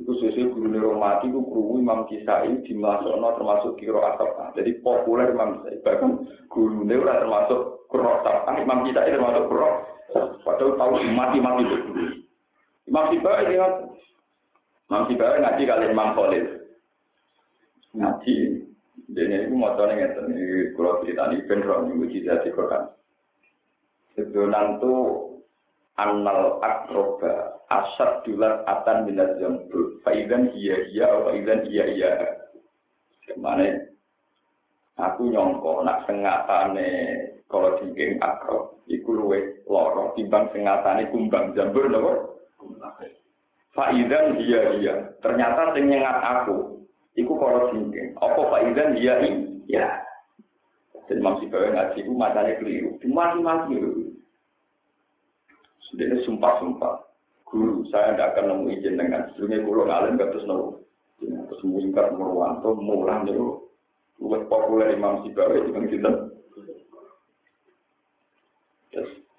Speaker 1: Itu sesuai guru Romati itu guru Imam Kisai di Masono termasuk kiro asap jadi populer Imam Kisai. Bahkan guru Nero termasuk kiro asap Imam Kisai termasuk kiro padahal tahu mati-mati guru Imam Sibai ingat. Imam Sibai ngaji kali Imam Khalil ngaji. Jadi itu mau tahu nih ini kalau cerita ini beneran yang mujizat di Quran. Sebenarnya itu annal akroba asad dulat atan minat jambul. Faidan iya iya faidan iya iya ke mana aku nyongko nak sengatane kalau jingking akrob iku luwe loro timbang sengatane kumbang jambul nopo faidan iya iya ternyata sing nyengat aku iku kalau jingking apa faidan iya iya jadi maksud bahwa ngaji itu matanya keliru dimati-mati dia sumpah-sumpah. Guru, saya tidak akan nemu izin dengan sebelumnya kulo ngalim gak terus nemu. Terus mungkar Murwanto, mulang itu. Luwes populer Imam Sibawi di Sinten.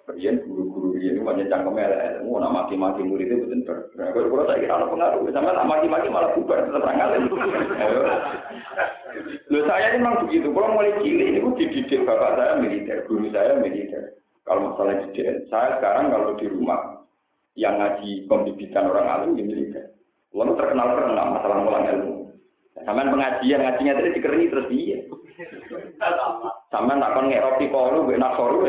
Speaker 1: Kemudian guru-guru ini banyak cangkemnya ilmu, nak maki-maki murid itu betul Nah, kalau saya kira ada pengaruh, sama nak maki-maki malah bubar, tetap ngalim. Loh, saya ini memang begitu. Kalau mulai cilik, ini dididik bapak saya militer, guru saya militer. Kalau masalah GDN, saya sekarang kalau di rumah yang ngaji pembibitan orang alim di militer. Lalu terkenal terkenal masalah mulang ilmu. Sampai pengajian ngajinya tadi dikeringi terus dia. Sampai tak kon ngeroti kolu, gue nasoru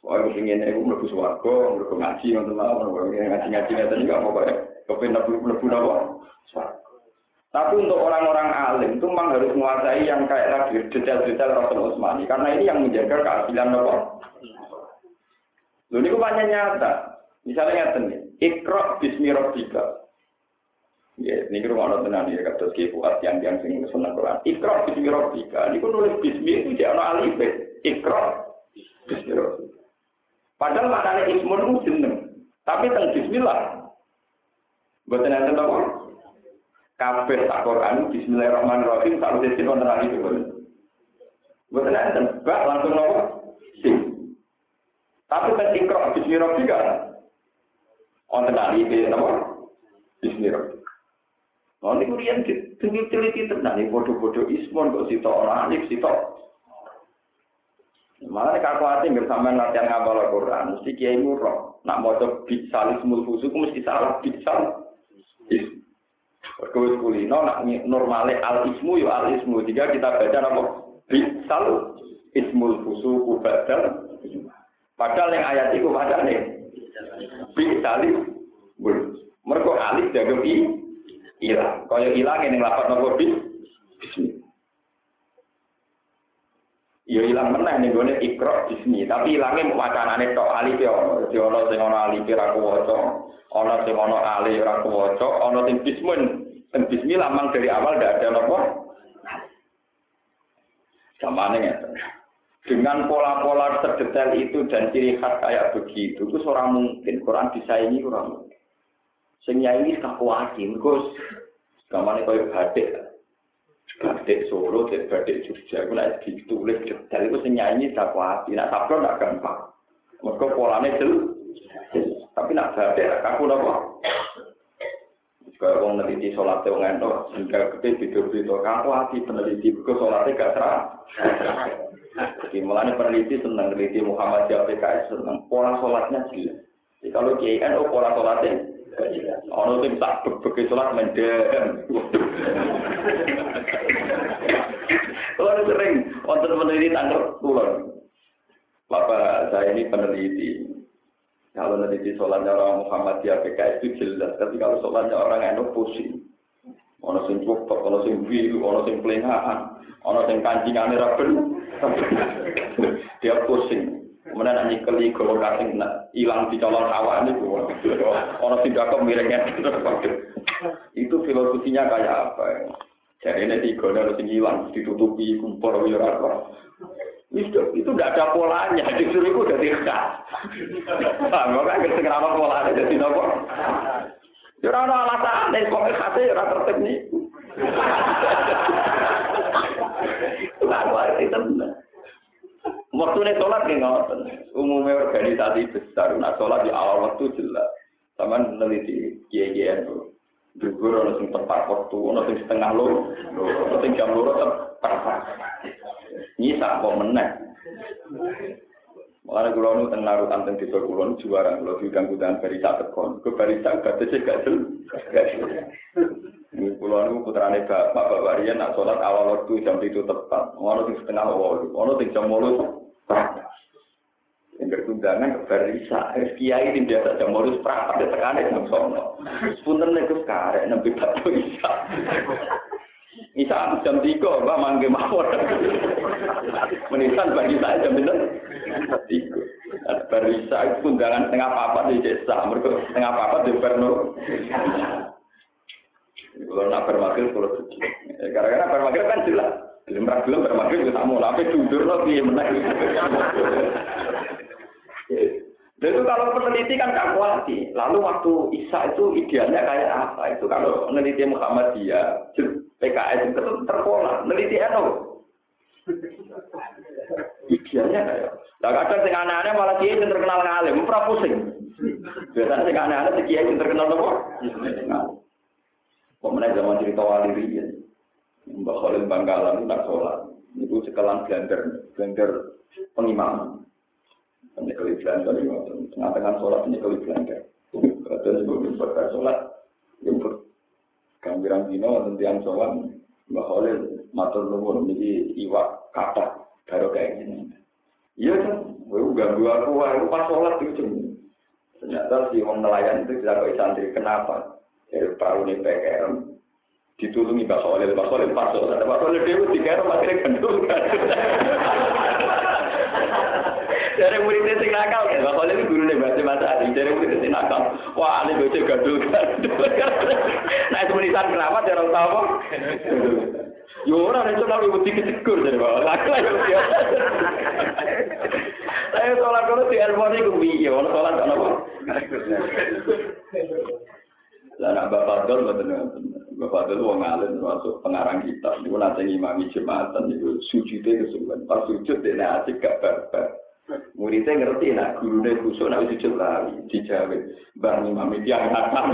Speaker 1: wes. Soalnya kepingin aku mlebu swarga, mlebu ngaji ngoten mawon, ngaji-ngaji ngeten iki apa kok kepen mlebu napa? Tapi untuk orang-orang alim itu memang harus menguasai yang kayak tadi detail-detail Rasul Utsmani karena ini yang menjaga keadilan apa? Ini banyak nyata. Misalnya nyata nih, ikro bismi rabbika. Ya, ini rumah Allah tenan ya kata Ki Fuad yang yang sing seneng Quran. Ikro bismi. Ini nulis bismi itu dia ana alif. Ikro bismi rabbika. Padahal maknanya ismun itu jeneng. Tapi tentang bismillah. Buatan yang tentang kabeh tak Quran Bismillahirrahmanirrahim tak mesti wonten ali itu. Mboten enten langsung nopo? Sing. Tapi kan ikra Bismillahirrahmanirrahim. Wonten ali itu nopo? Bismillahirrahmanirrahim. Oh, ini kemudian teliti tenang, ini bodoh-bodoh ismon kok sitok orang alif sitok. Malah nek aku ati bersama latihan ngapal Al-Qur'an, mesti kiai murah. Nak maca bisalis mulfusu mesti salah bisal. Berkewis kulino, nak normale al ismu yo al ismu. Jika kita baca apa? Bisal ismul fusuku badal. Padahal yang ayat itu ada nih. Bisal Mereka alif jaga i ilang. Kaya ilang yang lapat nopo bis. Ya ilang meneh ning gone ikra bismi, tapi ilange wacanane tok alif ya ono. Dadi ono sing ono alif ora kuwaca, ono sing ono alif ora kuwaca, ono sing bismun dan bismillah memang dari awal tidak ada nopo. Sama nih ya. dengan pola-pola terdetail itu dan ciri khas kayak begitu, itu seorang mungkin Quran disaingi orang mungkin. Sehingga ini kakuati, terus gamane koyo batik. Batik Solo, batik Jogja, itu nek ditulis detail itu sing nyanyi kakuati, nak sablon nak gampang. Mergo polane jelas. Tapi nak batik kaku napa? Kaya wong neliti sholat wong ento, sehingga gede beda-beda. Kamu hati peneliti, ke sholatnya gak serah. Jadi mulanya peneliti senang peneliti Muhammad PKS senang pola sholatnya jelas. Jadi kalau KNO pola sholatnya Ono sing tak bebeke salat mendem. Kalau sering wonten peneliti tanggal kulon. Bapak saya ini peneliti. Kalau meneliti sholatnya orang Muhammadiyah PKS itu jelas, tapi kalau sholatnya orang NU pusing. Ono sing cukup, ono sing biru, ono sing pelengahan, ono sing kancingane ra Dia pusing. Kemudian nanti keli kalau kasing hilang di calon awak ini, ono sing dakok miringnya. Itu filosofinya kayak apa ya? Jadi ini tiga harus hilang, ditutupi kumpul, ya apa. Itu itu tidak ada polanya, justru itu udah khas. Nah, kan kita kenapa polanya jadi nopo? Ya ora alasan, nek kok khase ya tertib nih. Itu tenan. Waktu ini sholat ya ngoten. Umumnya organisasi besar, nah sholat di awal waktu jelas. Sama meneliti kiai-kiai itu. Dugur ono sing tepat waktu, ono setengah loro, ono jam loro tepat. Nyisa kok meneh. Mulane kula nu teng narutan teng desa kula juara kula diundang kudan barisa tekon. Ke barisa batese gak jel. Kula nu putrane Bapak Bapak Rian nak salat awal waktu jam itu tepat. Ono sing setengah wolu, ono sing jam 8. Yang berundangan ke barisa, kiai ini biasa jam molus prapat, dia tekanan jam sono. Punten nek karek nembe batu isa. Isa jam tiga, mbak mangge mawar. Menisan bagi saya jam itu. Tiga. Barisa itu undangan setengah papat di desa, mereka setengah papat di Perno. Kalau nak bermakil, kalau tujuh. Karena bermakil kan jelas. Belum belum bermakil kita mau tapi jujur loh dia menang. itu kalau peneliti kan kalkulasi. Lalu waktu Isa itu idealnya kayak apa? Itu kalau peneliti Muhammadiyah, PKS itu terpola. Peneliti NU. Idealnya kayak. Lah kadang sing aneh-aneh malah kiai sing terkenal ngalim, ora pusing. Biasanya sing aneh-aneh kiai sing terkenal apa? Kok meneh zaman cerita wali riyen. Mbak Khalil Bangkalan tak sholat. Itu sekelan blender, blender pengimaman. Penyekali blender, tengah-tengah sholat penyekali blender. Dan sebelum berkata sholat, yang ber gambiran dino tentian sholat, Mbak Khalil matur nuwun niki iwak kata baru kayak gini. Iya kan, gue ganggu aku, wah pas sholat itu Ternyata si orang nelayan itu tidak santri. Kenapa? Ya perahu ini PKM ditulungi Mbak Khalil, Mbak Khalil pas sholat. Mbak Khalil orang akhirnya gendul kan. Dari muridnya sing nakal, Mbak Khalil itu guru nih baca bahasa Ali. Dari muridnya sing nakal, wah ini baca gandul kan. Nah itu menisan kenapa? Dia orang tahu. Yo orang itu lalu ibu tiga tegur dari. Aku lah ya. Saya sholat dulu di Elmoni gue biyo, sholat apa? Lah nak Bapak Fadl mboten Bapak Fadl wong alim termasuk pengarang kitab niku nate ngimami jemaatan niku sujude kesuwen. Pas sujud dene asik gak barbar. Muridnya ngerti nak gurune kusuk nak sujud lali dijawe. Mbah ngimami tiang hatam.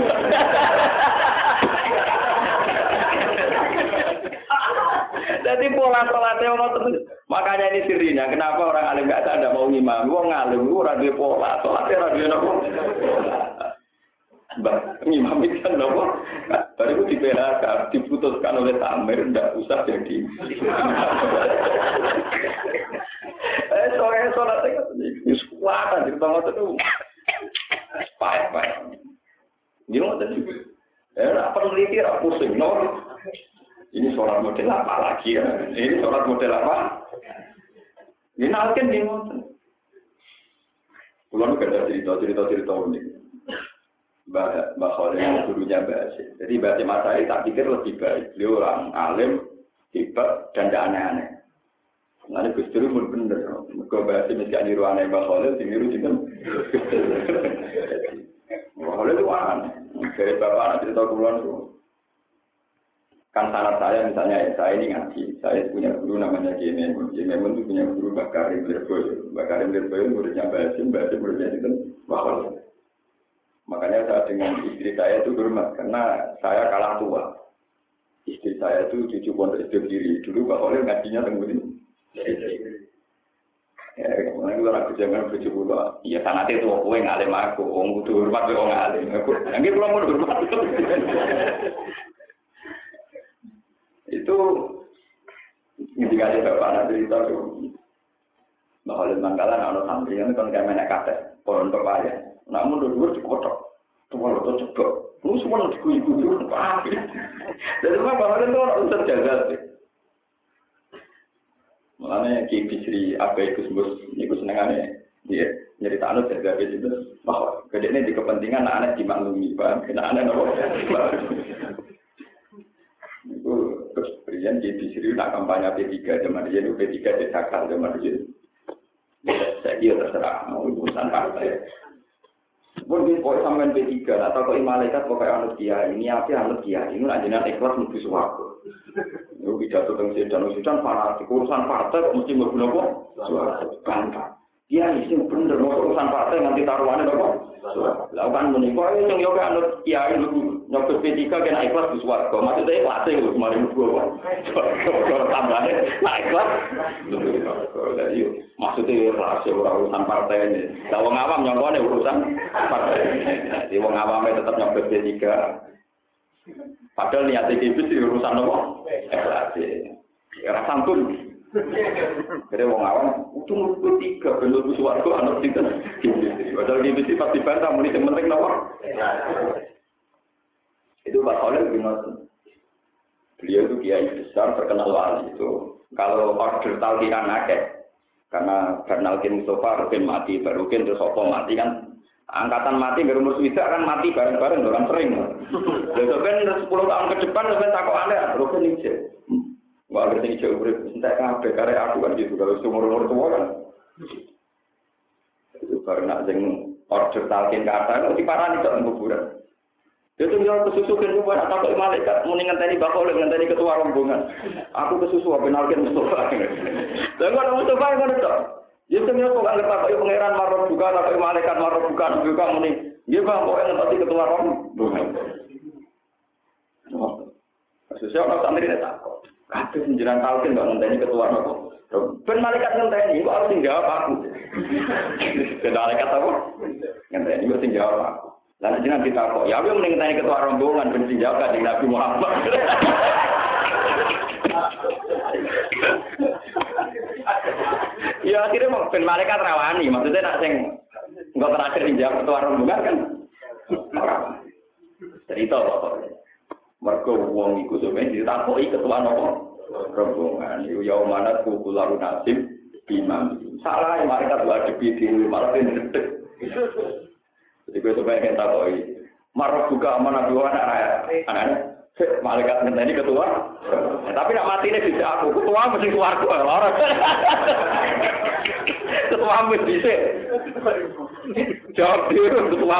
Speaker 1: Jadi pola sholatnya orang terus. Makanya ini sirinya. Kenapa orang alim gak ada mau ngimami? Wong alim itu radio pola. Sholatnya radio nopo. Mbak, imam itu kan nopo. Baru itu di diputuskan oleh Tamir, tidak usah jadi. Eh, soalnya sholat itu kuatan, jadi bangun itu. Payah, payah. Ini mau tadi. Eh, apa peneliti, apa pusing, no. Ini sholat model apa lagi ya? Ini sholat model apa? Ini nalkin nih, Pulau nu ada cerita, cerita, cerita unik. Mbak Mbak Khalil gurunya Mbak Asyik. Jadi Mbak Asyik Masai tak pikir lebih baik. Beliau orang alim, hebat, dan tidak aneh-aneh. Nanti Gus Dur pun bener. Mereka bahasa mesti niru aneh Mbak Khalil, sing niru juga. Mbak Khalil itu aneh. Dari bapak anak cerita kulon tuh. Kan sanat saya misalnya, ya, saya ini ngaji. Saya punya guru namanya Kiai Memun. Kiai Memun itu punya guru Mbak Karim Lirboyo. Mbak Karim Lirboyo muridnya Mbak Hasim, Mbak Hasim muridnya itu Mbak Khalil. Makanya saya dengan istri saya itu hormat karena saya kalah tua. Istri saya itu cucu pondok istri diri. Dulu Mbak Khalil ngajinya tenggurin. Ya, kemudian gue lagi jangan bojo kula. Iya sanate itu kowe ngalim aku, wong kudu hormat wong ngalim. Aku nggih kula mun hormat. itu ngendikane bapak nanti itu bahwa di Manggalan ada santri yang kan kayak menek kate, pohon pepaya. Namun dulu dulu dikotok, tuh kalau tuh cekok, lu semua kuyu, apa? Jadi mah bahwa itu orang usah jaga sih. Makanya Ki Bisri apa itu sebut niku senengane dia nyerita anu jaga itu bahwa gede ini di kepentingan anak dimaklumi pak kena anak nopo itu terus Brian Ki Bisri nak kampanye P3 zaman dia itu P3 cekakal zaman dia. Saya kira terserah mau urusan partai pun di pokok sampean P3 atau kok malaikat pokoknya anut kiai ini apa anut kiai ini ajaran ikhlas mesti suwargo Itu pidato tentang sedan sedan fanatik urusan partai mesti mlebu napa? Bantah. Dia isi bener mau urusan partai nanti taruhannya napa? Lah kan muni kok sing yo kan kiai lu nyobot P3 kena ikhlas di swarga. Maksudnya ikhlas e lho mari mlebu apa? Tambahane nah ikhlas. Maksudnya ikhlas ora urusan partai ini. Lah wong awam nyongkone urusan partai. Jadi wong awam tetap nyobot P3. Padahal niatnya itu sih urusan nopo. Ikhlas. Ya santun. Jadi wong awam itu tiga bentuk suwargo anak tiga. Padahal sini pasti bantah muni yang penting nopo. Itu Pak Khalil bin Beliau itu kiai besar terkenal wali itu. Kalau order talkiran akeh, karena Bernalkin Mustafa Rukin mati, Barukin terus Sopo mati kan angkatan mati nggak umur swida kan mati bareng-bareng orang sering. Lalu kan 10 tahun ke depan sampai takut aneh, Rukin ini Wah, ngerti hijau urip, entah kabeh karek aku kan gitu, kalau umur-umur tua kan. Itu karena sing order talkin kata, itu diparani kok kuburan. Itu yang kesusu kan gue atau ke malaikat mau ngenteni bakal ngenteni ketua rombongan. Aku kesusu apa nalkin Mustafa. Dan gua Mustafa yang mana tuh? Ya sebenarnya kok nggak kayak pangeran marah buka, tapi malaikat marah buka juga muni. Dia bang yang ngenteni ketua rombongan. Sesuai orang santri ini takut. Kabeh penjiran talkin nggak ngenteni ketua nopo. Ben malaikat ngenteni, kok harus tinggal aku. Ben malaikat apa? Ngenteni kok tinggal aku. Lalu jangan kita kok, ya aku mending tanya ketua rombongan ben tinggal di Nabi Muhammad. ya akhirnya mau ben malaikat rawani, maksudnya nak sing enggak terakhir tinggal ketua rombongan kan. Cerita pokoknya. Mergo wong iku sampe ditakoki ketua nopo rombongan. Iku ya mana kuku lalu nasib imam. Salah mereka ada di malah ini Jadi gue coba yang takoki. Marok buka mana dua anak raya. Anaknya malaikat ngenteni ketua. Tapi nak mati ini bisa aku. Ketua mesti keluarku. Orang. Ketua mesti bisa. Jawab dulu ketua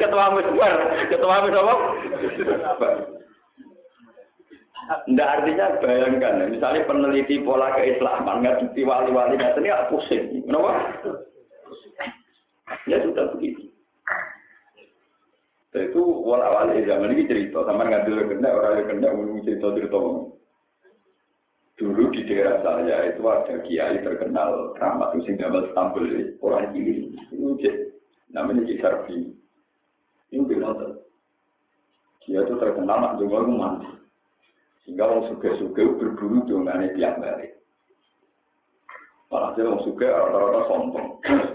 Speaker 1: Ketua musbar. Ketua musbar apa? Nggak artinya bayangkan, misalnya peneliti pola keislaman, nggak wali-wali, nggak ini pusing. Kenapa? Ya sudah begitu. Itu wala wali zaman ini cerita, sama ngadil kena orang yang kena ngomong cerita cerita Dulu di daerah saya itu ada kiai terkenal itu sing gambar tampil orang ini cek namanya Ki Sarbi. Ini bilang dia itu terkenal nak dengar mandi. Sehingga orang suka-suka berburu dengan tiap balik. Malah dia orang suka rata-rata sombong.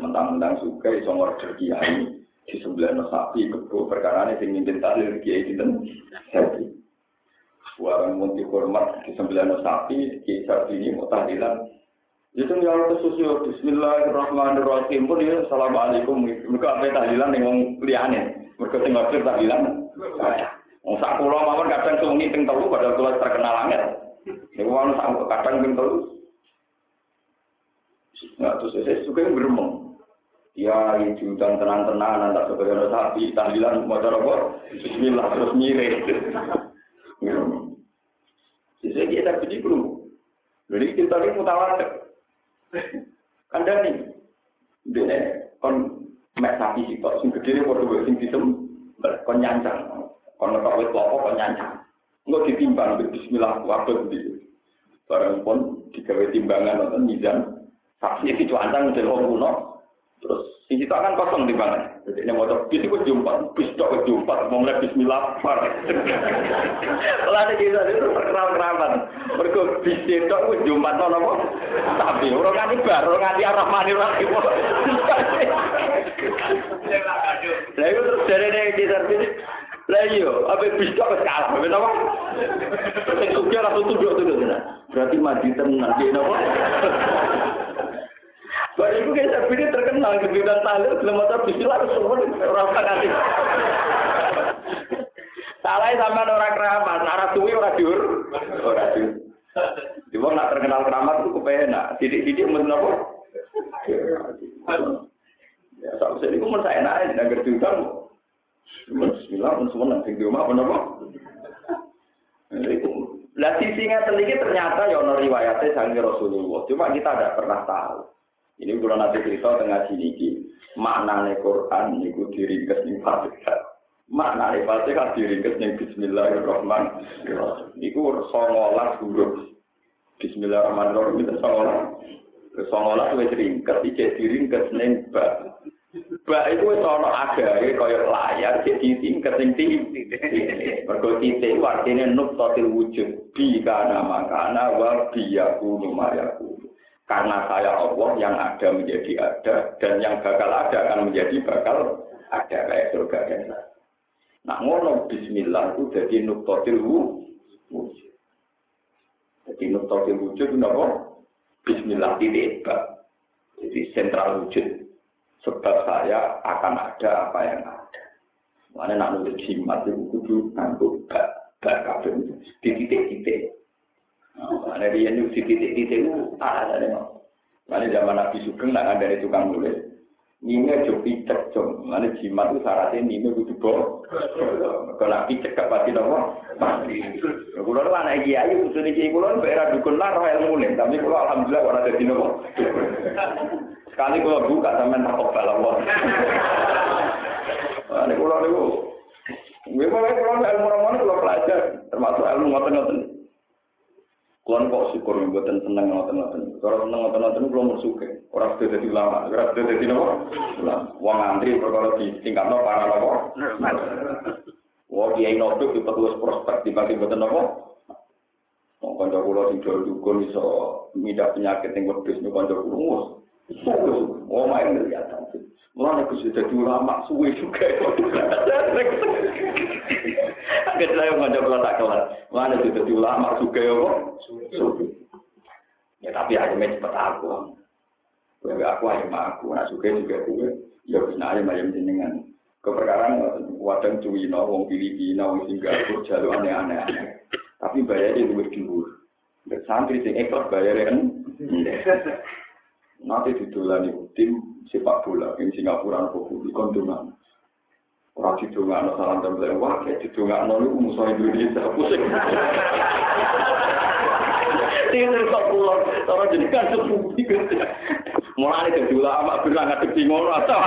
Speaker 1: Mentang-mentang suka iso ngorder kiai di sebelah sapi kebo perkara ini sing ngintin tahlil kiai dinten sapi. Warang munti hormat di sebelah sapi kiai sapi ini mau tahlilan. Itu yang kesusu Bismillahirrahmanirrahim pun ya Assalamualaikum. Mereka apa tahlilan yang liane. Mereka tinggal tahlilan. Wong sak kula mawon kadang suwengi ping telu padahal kula terkenal angel. Ini uang sanggup kadang pintu. Nah, terus saya suka yang beremong. Ya, itu dan tenang-tenang, tak sebagai sapi, tahlilan, mau apa? Bismillah, terus mirip. Jadi kita pergi dulu. Jadi kita ini mutawatir. Kandani. Dene kon mek sapi sih kok sing gede padha wae sing disem kon nyancang. Kon nek wis lopo kon nyancang. Engko ditimbang bismillah waktu ndi. Barang pun digawe timbangan nonton mizan. Sapi itu ancang model kuno. Terus sing kita kan kosong timbangan. Jadi ini mau bis itu jumpa, bis tok jumpa, mau mulai bismillah. Lalu kita itu terkenal kerabat. Mereka bis itu jumpa tuh nopo. Tapi orang nganti bar, orang nganti arah mani. Lah itu terus dari dari kita bis. Lah iya, apa bis tok kalah, betul apa? Sing suka langsung tunduk-tunduk. Berarti mati tenang, apa? Baru itu kayak sapi ini terkenal kebidan tahlil belum ada bismillah harus semua orang nanti. Salah sama orang keramat, arah suwi orang diur, orang diur. Cuma nak terkenal keramat itu kepenak, sidik-sidik mesti apa? Ya, saya ini pun saya enak, tidak gerjutan. Bismillah, pun semua nanti di rumah, apa? Lah sisinya teliti ternyata ya riwayatnya sangi Rasulullah. Cuma kita tidak pernah tahu. Ini kalau nanti cerita tengah sini ki maknane Quran niku diringkes ning Fatihah. Maknane Fatihah diringkes ning Bismillahirrahmanirrahim. Iku 19 huruf. Bismillahirrahmanirrahim itu 19. Ke 19 wis ringkes iki diringkes ning ba. Ba itu wis ana agahe kaya layar jadi tingkat sing tinggi. Mergo titik artine nuktatil wujud bi kana makana wa bi yakunu mayakunu. Karena saya Allah yang ada menjadi ada dan yang bakal ada akan menjadi bakal ada kayak surga dan neraka. Nah ngono Bismillah itu jadi nuktotil wujud. Jadi nuktotil wujud itu apa? Bismillah titik Jadi sentral wujud. Sebab saya akan ada apa yang ada. Mana nak nulis jimat itu kudu nganggo bak bak kabeh titik-titik. Nah, dia ini di titik-titik itu ada ada Mana zaman Nabi Sugeng nak ada tukang nulis. Nime jo picek jom. Mana jimat itu syaratnya nime kudu bo. Kalau Nabi cekap pasti nopo. Kulo lah anak kiai usul kiai kulo era dukun lah roh ilmu nih. Tapi kulo alhamdulillah orang jadi nopo. Sekali kulo buka sama takut balap. Mana kulo niku. Mau kulo ilmu ramon kulo pelajar. Termasuk ilmu ngoten-ngoten. Kulon kok syukur yang buatan seneng ngoten ngoten. Kalau seneng ngoten ngoten belum bersuka. Orang sudah jadi lama. Orang sudah jadi nopo. Uang antri perkara di tingkat nopo para nopo. Wah dia nopo di petugas prospek di bagian buatan nopo. Mau kancok ulo di jual dukun bisa midah penyakit yang berbisnis kancok ulo Oh, main kelihatan. Mulane aku sudah ulama suwe juga. Agak saya mau coba tak kelar. Mulane sudah ulama juga ya kok. Ya tapi aja cepet aku. Gue aku aja aku, nah suka juga gue. Ya bisa aja macam jenengan. Keperkaraan wadang Cuwino, wong Filipina, wong Singapura, jalur aneh-aneh. Tapi bayarnya lebih dhuwur. Santri sing ikhlas bayarnya kan. Nanti didolani tim sepak bola yang Singapura nopo di kondongan. Orang didongan salam dan wah kayak didongan nol itu musuh Indonesia pusing. Tinggal tak pulang, orang jadi kan sepupu Mulai jadi ulama bilang nggak di ngono atau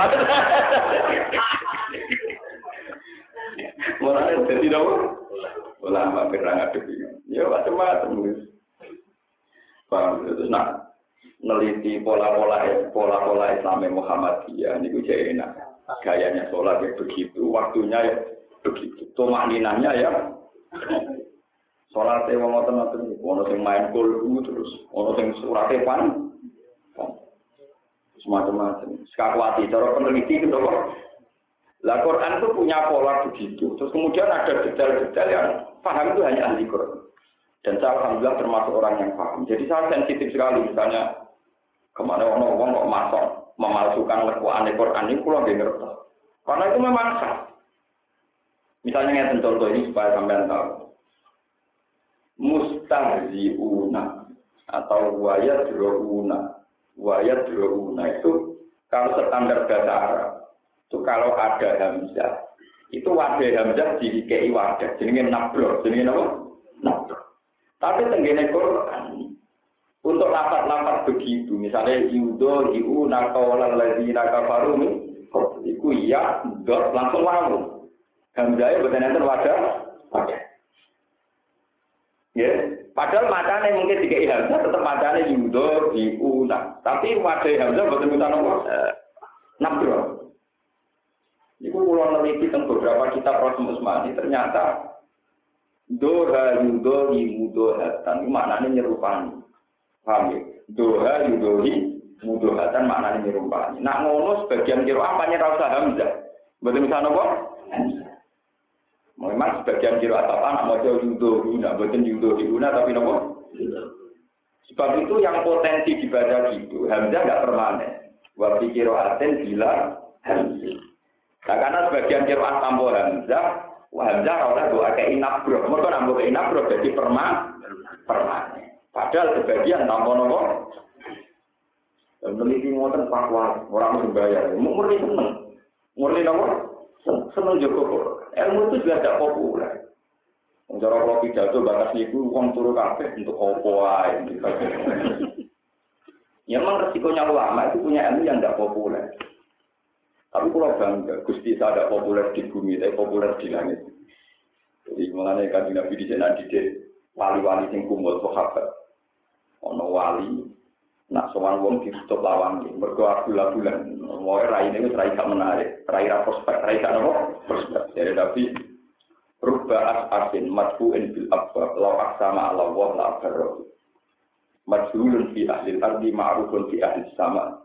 Speaker 1: Mulai jadi dong ulama bilang nggak di Ya macam-macam. Paham? Terus nah, neliti pola-pola pola-pola Islam Muhammadiyah ini gue enak. Gayanya sholat ya begitu waktunya ya begitu. Tumak ninanya ya. Sholat ya mau ngotot ono sing main kulhu terus ono sing suratnya pan. Semacam-macam sekakwati cara peneliti gitu kok lah Quran itu punya pola begitu. Terus kemudian ada detail-detail yang paham itu hanya ahli Quran dan saya alhamdulillah termasuk orang yang paham jadi saya sensitif sekali misalnya Ke mana orang orang kok masuk memalsukan Al-Quran Quran ini pulau ngerti. Karena itu memang sah. Misalnya yang contoh ini supaya sampean tahu. mustahziuna atau wayadrouna. Wayadrouna itu kalau standar bahasa Arab itu kalau ada hamzah itu wadah hamzah dikei wadah jenenge nabro jenenge apa nabro tapi tenggene Quran untuk lapat-lapat begitu misalnya yudo yu nakawalan ladina kafaru iku iya dot langsung wawu hamzah itu betul wadah wadah Ya, padahal macane mungkin tiga hamzah tetap macane yudo diuna. Tapi wadah hamzah betul betul apa? Nabro. Iku pulau neliti tentang beberapa kitab Rasul Usmani ternyata doha yudo mudo hatan maknanya nyerupani. Paham ya? Doha yudohi mudo hatan maknanya nyerupani. Nak ngono sebagian kira apa rasa hamzah. Betul misalnya apa? Memang sebagian kira atap anak mau jauh yudo guna, bukan yudo guna tapi nopo. Sebab itu yang potensi dibaca gitu, hamzah nggak permanen. Wabi kiro aten bila hamzah. Nah, karena sebagian kiro tambo hamzah, hamzah kalau doa ke inabro, mereka nambah ke inabro jadi perma, permanen. Padahal sebagian tambo nopo. Meneliti ngoten pakwa, orang membayar, murni seneng, murni nopo, seneng joko Ilmu itu juga tidak populer. Cara kalau pidato batas itu uang turu kafe untuk opo Ya memang resikonya ulama itu punya ilmu yang tidak populer. Tapi kalau bangga, Gusti saya tidak populer di bumi, tapi populer di langit. Jadi mengenai kan Nabi di sana didik wali-wali yang kumpul sahabat. Ono wali, nak sowan wong ditutup lawang mergo bulan-bulan mau rai ini rai gak menarik. Rai ra prospek rai gak nopo? Prospek. Jadi tapi rubba asin madfu'in bil abba law aksama ala wa la barro majhulun fi ahli ardi ma'rufun fi ahli sama.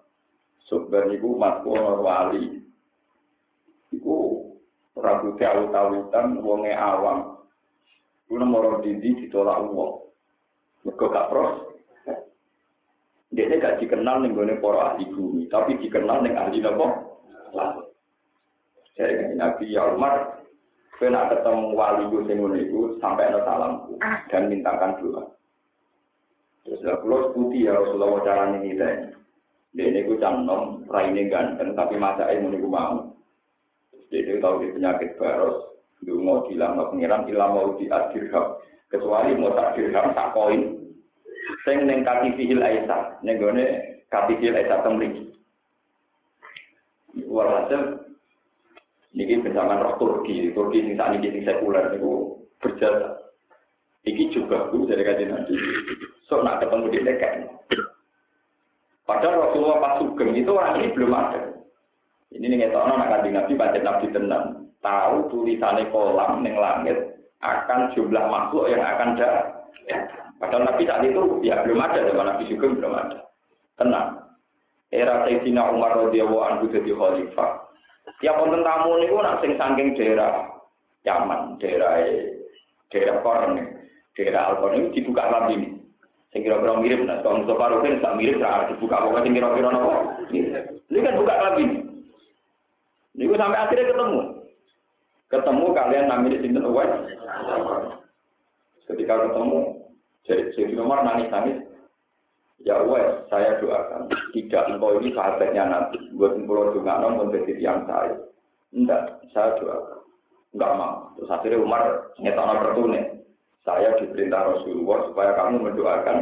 Speaker 1: Sebenarnya niku matku wali iku ragu tahu-tahutan wonge awam kulo moro dindi ditolak wong mergo gak pros dia gak dikenal nih gue para ahli bumi, tapi dikenal nih ahli laut. Saya ingin Nabi ya Umar, kena ketemu wali gue sing itu sampai ada salamku dan mintakan doa. Terus lah pulau putih ya Rasulullah ini deh. Dia ini gue canom, raine ganteng, tapi ini gue mau. Dia tahu dia penyakit baros, mau dilama pengiran, ilam mau diadirham. Kecuali mau tak dirham, tak koin, sing ning katifihil aisa ning gone katifihil aisa temri walhasil niki bersama roh Turki Turki sing saat ini sing sekuler niku berjasa. Iki juga bu dari kajian nanti so nak ketemu di dekat padahal Rasulullah pas sugeng itu orang ini belum ada ini nih ngetokno nak kanjeng Nabi baca Nabi tenang tahu tulisannya kolam neng langit akan jumlah makhluk yang akan datang Padahal Nabi saat itu ya belum ada, zaman Nabi juga belum ada. Tenang. Era Sayyidina Umar radhiyallahu anhu jadi khalifah. Tiap wonten tamu niku nak sing saking daerah Yaman, daerah daerah Korn, daerah Al ini dibuka lagi. Sing kira-kira mirip, nah kalau Mustafa Rukin tak mirip, nah dibuka pokoknya sing kira-kira nopo. Ini kan buka lagi. Niku sampai akhirnya ketemu. Ketemu kalian namanya Sinten Uwais. Ketika ketemu, jadi Umar nangis-nangis. Ya wes, saya doakan. Tidak engkau ini sahabatnya nanti. Buat pulau juga pun jadi yang saya. Enggak, saya doakan. Enggak mau. Terus akhirnya Umar nyetakna pertune. Saya diperintah Rasulullah supaya kamu mendoakan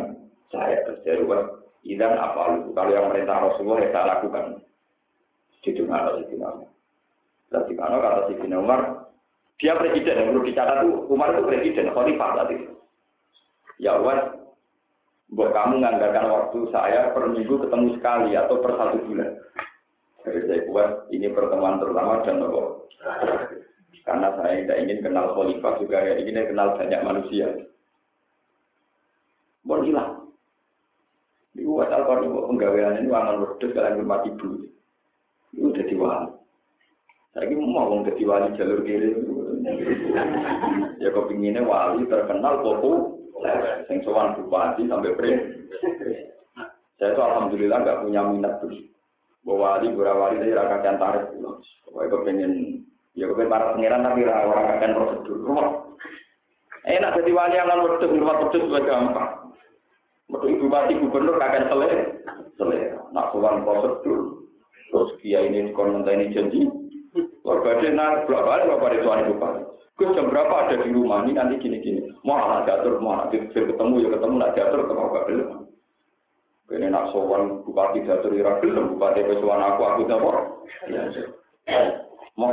Speaker 1: saya. Terus dari Umar, Idan apa lu? Kalau yang perintah Rasulullah ya saya lakukan. Di dunia Sayyidina Umar. Dan di mana kata Sayyidina Umar, dia presiden yang perlu dicatat itu Umar itu presiden, khalifah tadi. Ya Allah, buat kamu menganggarkan waktu saya per minggu ketemu sekali atau per satu bulan. Jadi saya buat ini pertemuan terutama dan nopo. Karena saya tidak ingin kenal khalifah juga ya ingin kenal banyak manusia. Bon hilang. Di buat Al-Quran penggawean ini wangan wedus kalian hormat ibu. Itu udah wali. Saya mau mau jadi wali jalur kiri. ya kepinginnya wali terkenal populer Sing sowan bupati sampai pre. Saya itu alhamdulillah nggak punya minat tuh. Bahwa di Burawali saya raka kan tarik. Pokoknya pengen ya kepengen para pangeran tapi orang akan prosedur. Enak jadi wali yang non wedus, rumah wedus juga gampang. Ibu bupati gubernur kakek selera, selera. Nak sowan prosedur, terus kiai ini komentar ini janji. Warga desa berapa hari berapa tuan bupati. Gus jam berapa ada di rumah ini nanti gini-gini. Mau anak jatuh, mau anak ketemu ya ketemu, nak jatuh ketemu gak belum. Ini nak sowan bupati jatuh ira belum, bupati pesuan aku aku dapur. Mau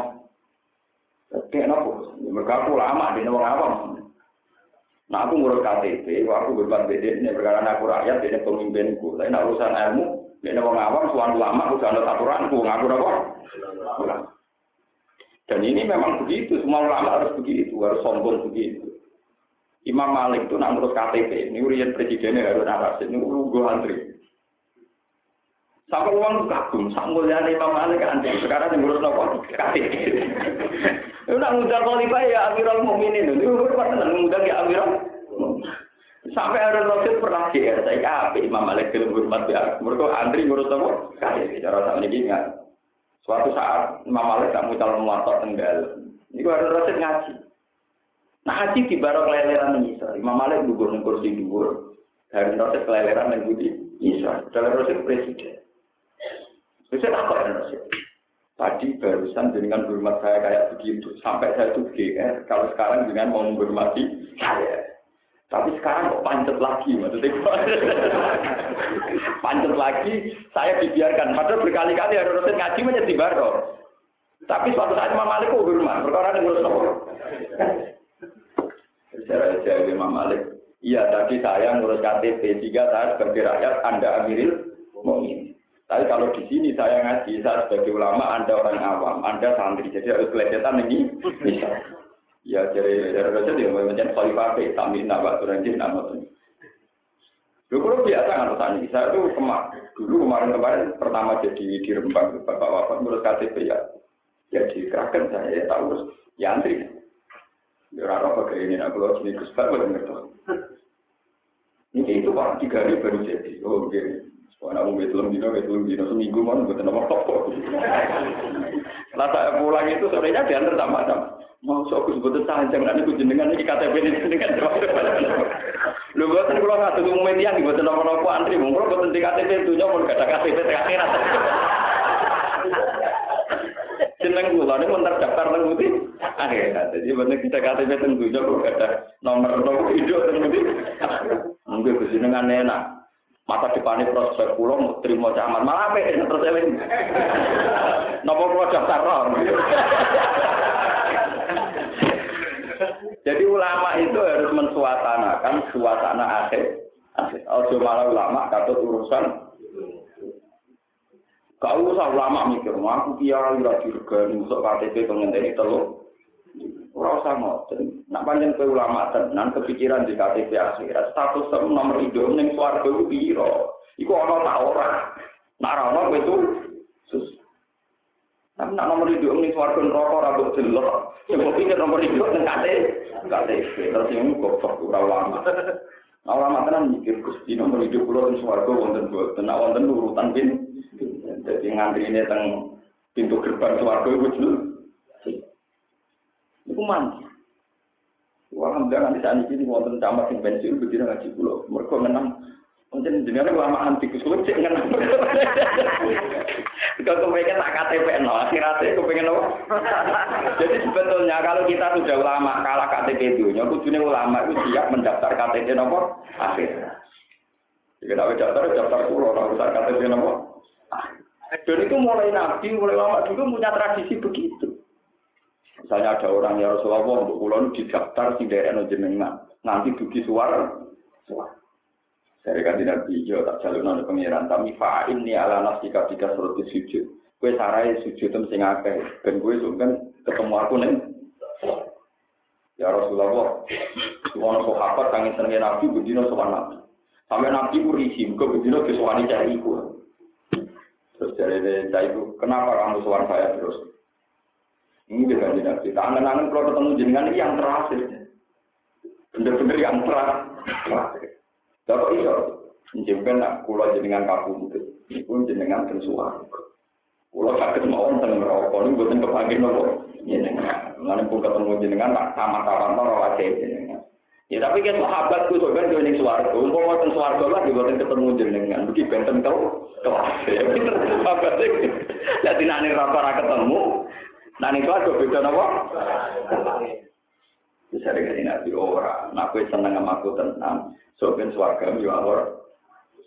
Speaker 1: Kayak apa? Mereka aku lama di nomor awam. Nah aku ngurus KTP, aku berbuat beda ini perkara aku rakyat, ini pemimpinku. Tapi nak urusan ilmu, ini orang awam, lama, aku jangan aturanku, ngaku apa? Dan ini memang begitu, semua ulama harus begitu, harus sombong begitu. Imam Malik itu nak ngurus KTP, ini urian presidennya Harun Arasid, ini gue antri. Sampai uang kagum, sampai Imam Malik antri, sekarang yang ngurus nopo KTP. Itu nak ngundang khalifah ya Amirul Mukminin. Itu pernah ngundang ya Amirul. Sampai ada Rasul pernah GR saya Imam Malik film hormat ya. Mereka antri ngurus apa? Kali cara sama ini ingat. Suatu saat Imam Malik tak mutal muatok tenggal. Ini ada Rasul ngaji. Nah ngaji di barok leleran Isa. Imam Malik gugur di kursi gugur. Dari Rasul keleleran yang budi. Dalam Rasul presiden. Bisa tak kok Rasul. Tadi barusan dengan hormat saya kayak begitu. Sampai saya itu GR. Kalau sekarang dengan mau menghormati saya. Tapi sekarang kok pancet lagi, maksudnya pancet lagi, saya dibiarkan. Padahal berkali-kali harus rutin ngaji menjadi baru. Tapi suatu saat Imam Malik kok hormat, perkara yang ngurus nopo. Saya jawab Imam Malik, iya tadi saya ngurus KTP, jika saya sebagai rakyat, Anda Amiril Mu'min. Tapi kalau di sini saya ngaji, saya sebagai ulama, Anda orang awam, Anda santri, jadi harus kelihatan ini bisa. Ya, jadi dari raja dia macam khalifah, tamin, nama, turanji, nama tuh. Dulu biasa kan tanya, saya tuh kemar, dulu kemarin-kemarin pertama jadi di Rembang, Bapak Wafat, menurut KTP ya, ya dikerahkan saya, ya tahu terus, ya antri. Ya pakai ini, aku loh sini boleh ngerti. Ini itu Pak, tiga hari baru jadi, oh begini. Wah, aku betul dino, betul dino seminggu mana buat nama apa. Nah saya pulang itu sorenya diantar sama sama. Mau sok sebetulnya sancang nanti aku jenengan ini KTP ini jenengan. Lu buatan kalau nggak tunggu media nih buat nama apa antri, mau kalau buatan KTP itu nyamun gak ada KTP terakhir. Jeneng kula ini mau terdaftar nang putih. Akhirnya, jadi benar kita KTP tentunya kok ada nomor nomor hidup tentu. Mungkin kesenangan enak masa depannya prospek pulau mau terima camat. Malah apa terus eling nopo pulau daftar jadi ulama itu harus mensuasanakan suasana akhir. Ojo malah ulama katut urusan. Gak usah ulama mikir, aku kiai ra dirgani musuh KTP pengenteni telu. Ora usah ngoten. Nak panjen kowe ulama tenan kepikiran di KTP akhirat, status tem nomor hidup ning swarga iku piro? Iku ana ta ora? Nak ora ana kowe sus. Tapi nak nomor hidup ning swarga neraka ora mbok delok. Sing pikir nomor hidup ning KTP. KTP terus yang goblok ora ulama. Ulama tenan mikir Gusti nomor hidup kula ning swarga wonten boten. Nak wonten urutan pin. Jadi ngantrine teng pintu gerbang swarga iku jelas. Iku mandi. Alhamdulillah nanti saat ini wonten camat yang pensiun begini ngaji pulau. Mereka menang. Mungkin jenenge lama anti kusul cek ngenam. Kalau kepengen tak KTP no, akhirnya kepengen apa? Jadi sebetulnya kalau kita sudah ulama kalah KTP itu, kudune ulama itu siap mendaftar KTP nomor akhir. Jika tidak daftar, daftar pulau, kalau usah KTP nomor. Dan itu mulai nabi, mulai lama dulu punya tradisi begitu. Misalnya ada orang ya Rasulullah untuk pulau di daftar sing daerah jenengan nanti dugi suara suara. Saya kan tidak hijau tak jalur nol pengiran tapi fa'in ni ala nafsi ketika surat sujud. Kue sarai sujud tem sing akeh dan kue kan ketemu aku nih. Ya Rasulullah, semua sahabat kangin senengin nabi begini soal nabi. Sampai nabi ku risi, muka begini kesuani cari iku. Terus dari cari itu, kenapa kamu suara saya terus? Ini juga tidak kita. Angan-angan kalau ketemu jenengan ini yang terakhir. Bener-bener yang terakhir. Bapak iso, menjemput nak kulo jenengan kaku itu. Pun jenengan bersuara. Kulo sakit mau tentang merokok ini buatan kepanggil nopo jenengan. Nanti pun ketemu jenengan tak sama kawan nopo wajah jenengan. Ya tapi kan sahabat ku kan yo ning swarga. Umpama teng swarga lah diboten ketemu jenengan. Mesti benten kau kelas. Ya pinter sahabat. Lah dinane ra ketemu. Nang itu ada beda napa? Bisa dengan nabi ora. Nah, aku seneng sama aku tenang. So ben swarga yo awor.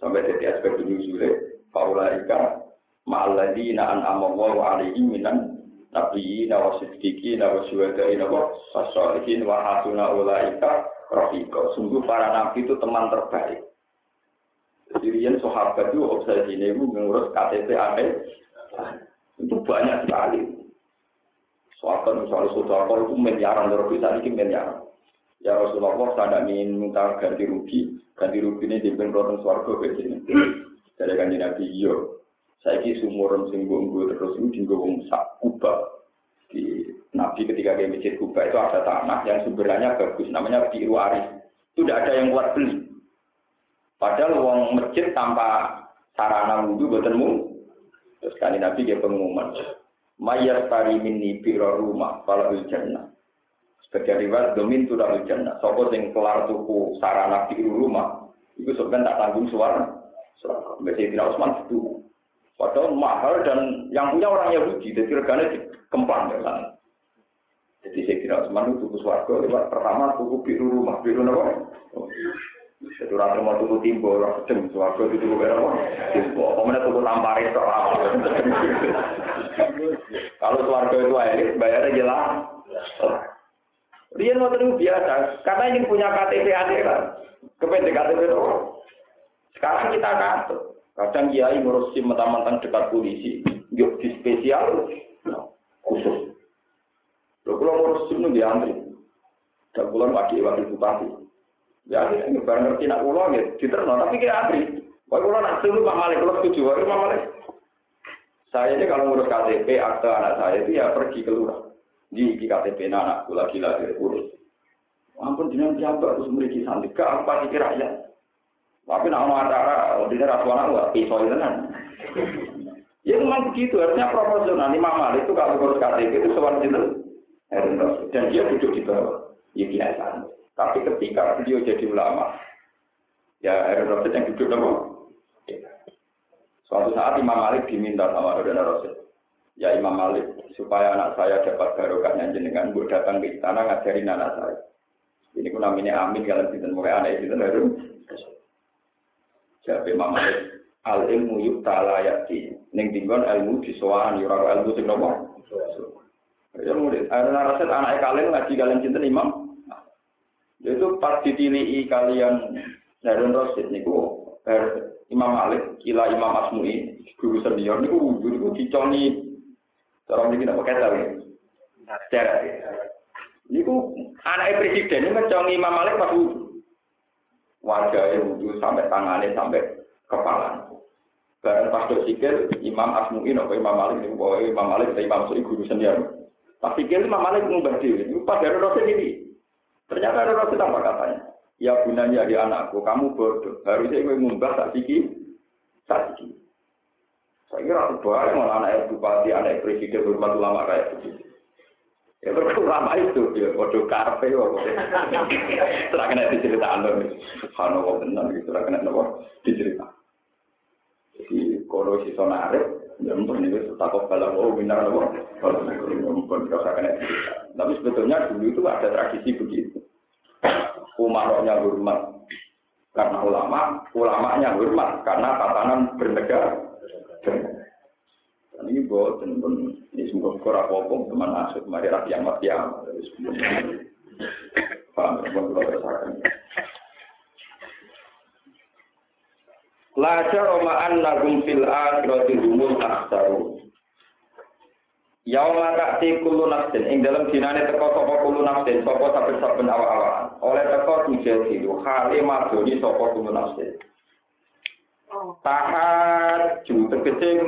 Speaker 1: Sampai jadi aspek dunia sule. Faulaika ma'alladina an'ama Allahu alaihim minan nabiyina wa siddiqina wa syuhadaina wa salihin wa hasuna ulaika Rafiko. Sungguh para nabi itu teman terbaik. Yang sahabat itu obsesi ini mengurus KTP akhir. Itu banyak sekali. Sahabat misalnya saudara itu miliaran, dari bisa ini miliaran. Ya Rasulullah, saya ingin minta ganti rugi. Ganti rugi ini di bengkel suarga ke sini. Dari kanji Nabi, iya. Saya ini sumuran sing terus ini di sak kubah di Nabi ketika ke masjid Kuba itu ada tanah yang sumbernya bagus, namanya biru arif. Itu tidak ada yang kuat beli. Padahal uang masjid tanpa sarana wudhu bertemu. Terus kali Nabi dia pengumuman. Mayar pari mini biro rumah kalau jannah. Sebagai riwayat domin tuh dalam jannah. Sopo sing kelar tuku sarana biru rumah. Itu sebenarnya tak tanggung suara. Biasanya tidak Usman itu. Padahal mahal dan yang punya orang Yahudi. Jadi regane kemplang ya kan. Jadi saya kira Usman itu tuku suarga lewat pertama tuku biru rumah biru apa? Jadi orang mau tuku timbo orang sedang suarga itu tuku biru apa? Timbo. Kemudian tuku tampari soal. Kalau suarga itu elit bayarnya jelas. Dia mau terus biasa, karena ini punya KTP akhirat. Kepentingan KTP itu. Sekarang kita katut. Kadang kiai ngurus SIM mentang-mentang dekat polisi, yuk di spesial, khusus. Lo kalau ngurus SIM itu diantri. Dan pulang wakil wakil bupati. Ya ini barang ngerti nak pulang ya, diterno, tapi kita antri. Kalau nak SIM Pak Malik, kalau setuju, Pak Malik. Saya ini kalau ngurus KTP, akte anak saya itu ya pergi keluar. Di KTP anak lagi lagi urus. Ampun jenengan siapa terus memiliki santri, ke apa sih rakyat? Tapi nak acara, ini rasuana nggak pisau itu kan. Ya memang begitu, artinya proporsional. Imam Malik itu kalau ngurus KTP itu sewan itu dan dia duduk di bawah. Ya biasa. Tapi ketika beliau jadi ulama, ya Harun Rasid yang duduk apa? Suatu saat Imam Malik diminta sama Harun Rasid. Ya Imam Malik, supaya anak saya dapat barokahnya jenengan, buat datang ke istana ngajarin anak saya. Ini pun namanya Amin, kalian tidak mulai anak itu Harun Jadi Imam Malik al ilmu yuk ta'ala yati. Ning tinggon ilmu disowan yura ilmu sing nopo. Ya murid, ada rasul anak kalian ngaji kalian cinta imam. Itu pas ditilihi kalian Harun Rasid niku Imam Malik, kila Imam Asmui, guru senior niku wujud niku diconi cara mriki napa kata ya. Cara. Niku anak presiden ini ngeconi Imam Malik pas wujud wajahnya wudhu sampai tangannya sampai kepala. Barang pas sikil, Imam Asmu'i, nopo Imam Malik, ini bahwa Imam Malik, atau Imam Suri guru sendiri. Pas sikil, Imam Malik diri. Ini pas dari Rasul ini. Ternyata ada Rasul apa katanya? Ya gunanya di anakku, kamu bodoh. Harusnya gue ngubah tak siki, tak siki. Saya kira aku boleh malah anak bupati, anak presiden, hormat ulama kayak begitu. Ya terus lama itu ya bodoh karpe kok. Setelah kena diceritakan loh. Subhanallah benar gitu, setelah kena nopo dicerita. Jadi kalau si sonare, ya mungkin ini takut kalau oh benar nopo. Kalau mungkin kalau kena Tapi sebetulnya dulu itu ada tradisi begitu. Umaroknya hormat. Karena ulama, ulamanya hormat. Karena tatanan bernegara. Ini buat pun. Ini semua kurang apa teman asuk mari rapi yang mati yang. Paham pun kalau berdasarkan. Lajar omaan nagum fil akhirati humul aksaru. Yauma ta'ti kullu nafsin. Ing dalam dinane teko sapa kullu nafsin? Sapa saben-saben awak-awakan. Oleh teko tujadilu hale madoni sapa kullu nafsin. Tahat ju tegese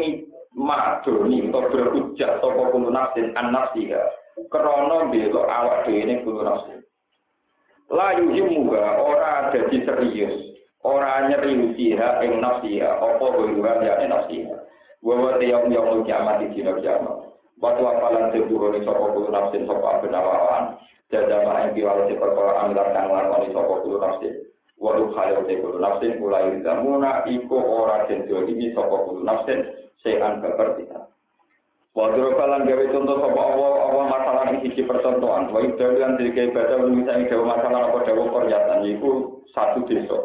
Speaker 1: madoni utawa berhujjah sapa kulo nafsin? An nafsiha krana bela awak dhewe ning kulo nafsin. La yuhimuha ora dadi serius. Ora nyeriusiha ing nafsiha. Apa gurungan ya nafsiha? Wa wa yang yang kiamat di dina kiamat Waktu apalan tebuhoni sapa kulo nafsin sapa benawawan jajama ing piwale perkara amilat kang lakoni sapa kulo nafsin. Waduh khayo te kulo nafsin mulai zamuna iku ora den iki sapa kulo nafsin sean kepertitan Wadro kalan gawe contoh sapa Allah Allah masalah ing siji percontohan. Wa ibdalan dike baca misalnya gawe masalah apa dawa pernyataan iku satu desa.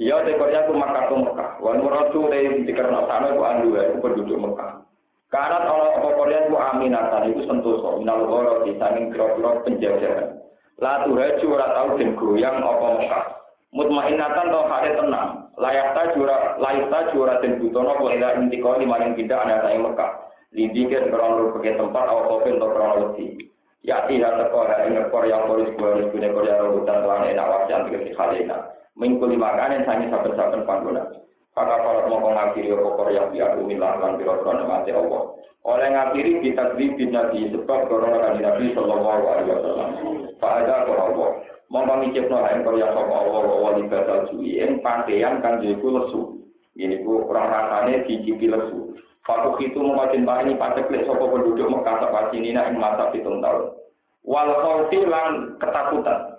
Speaker 1: Iya te Korea ku Makkah Mekah. Wan muradu dikarena sana ku andu ku penduduk Mekah Karena Allah apa Korea ku aminatan itu sentosa minal ghoro di saking kira-kira penjajahan. La tuhaju ora tau den goyang apa Mekah? Mutmainatan to hare tenang. Layak ta jura layak ta jura den butono apa ila intiko di maring pindah ana Mekah. Lidikir krono pakai tempat atau kopin atau krono wedi ya tidak teko hari ngekor yang polis harus punya korea rebutan tuan enak wajah antik si khalina mengkuli makanan sangi saben-saben pangguna Maka kalau mau mengakhiri pokok yang biar umilah lan biro krono mati Allah. Oleh ngakhiri kita bin nabi sebab korona kan nabi sallallahu alaihi wasallam. Pada Allah mau mengicip no yang sama Allah Allah di batal suwi yang pakaian kan jadi lesu. Ini ku orang rasanya dicipi lesu. Fakuk itu mengajin ini pada klik sopo penduduk Mekah tepat ini ing masa hitung tahun. Wal khawfi lan ketakutan.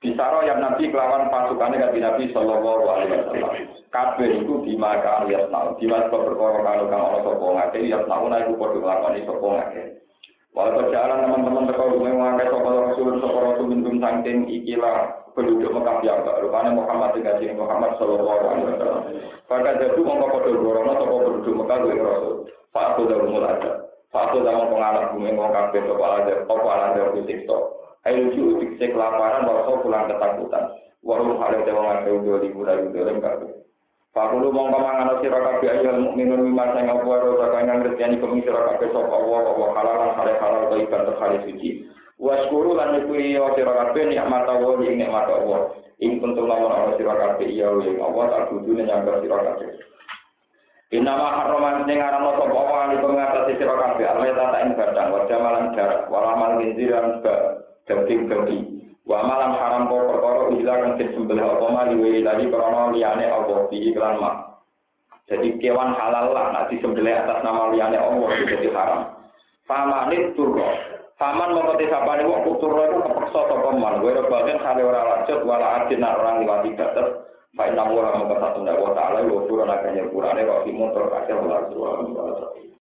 Speaker 1: Bisaro yang Nabi kelawan pasukannya dari Nabi Sallallahu Alaihi Wasallam. Kabeh itu di maka alias nau. Di masa perkara kalau kang ono sopo ngake, alias nau naik kudu nglakoni sopo ngake. Walau jalan teman-teman teko rumah ngake sopo rasul sopo rasul mintum sangking ikilah penduduk Mekah yang tak rupanya Muhammad dengan Muhammad Sallallahu Alaihi Wasallam. Maka jadi mongko padha gorono sopo penduduk Mekah duwe rasul. Pak aku dah mulai ada. Pak aku dah pengalat bumi mau sopo ada. Sopo ada di TikTok. Ayo lucu dikse kelaparan walau pulang ketakutan. Walau hal yang tewa ngakai udah ribu dari udah lengkap. Pak. Ulu mau kemangan sira kabeh ayo mukminun mimma sing apa ro sakangan ngerteni kemi sira kabeh sapa Allah apa halalan hale halal to ikan terkali suci. Waskuru lan nikui ya sira kabeh nikmat Allah ing nikmat Allah. Ing kuntum lamun ana sira kabeh ya ing Allah tak kudu nyambar sira. Inama haroman sing aran sapa Allah ali pengatasi sira kabeh alme tata ing badang wa jamalan jarak walamal ginjiran daging babi. Wa malam haram kok perkara ujilah kang disembelih apa mali wa tadi krana liyane Allah di iklan mak. Jadi kewan halal lah nak disembelih atas nama liyane Allah jadi haram. Famanit turro. Faman mau kete sapane wong turro itu kepeksa sapa man. Kowe rebaten hale ora lanjut wala adin orang liwati batas. Fa inna wa satu wa ta'ala wa qur'ana kanya qur'ane fi motor akhir Allah subhanahu wa ta'ala.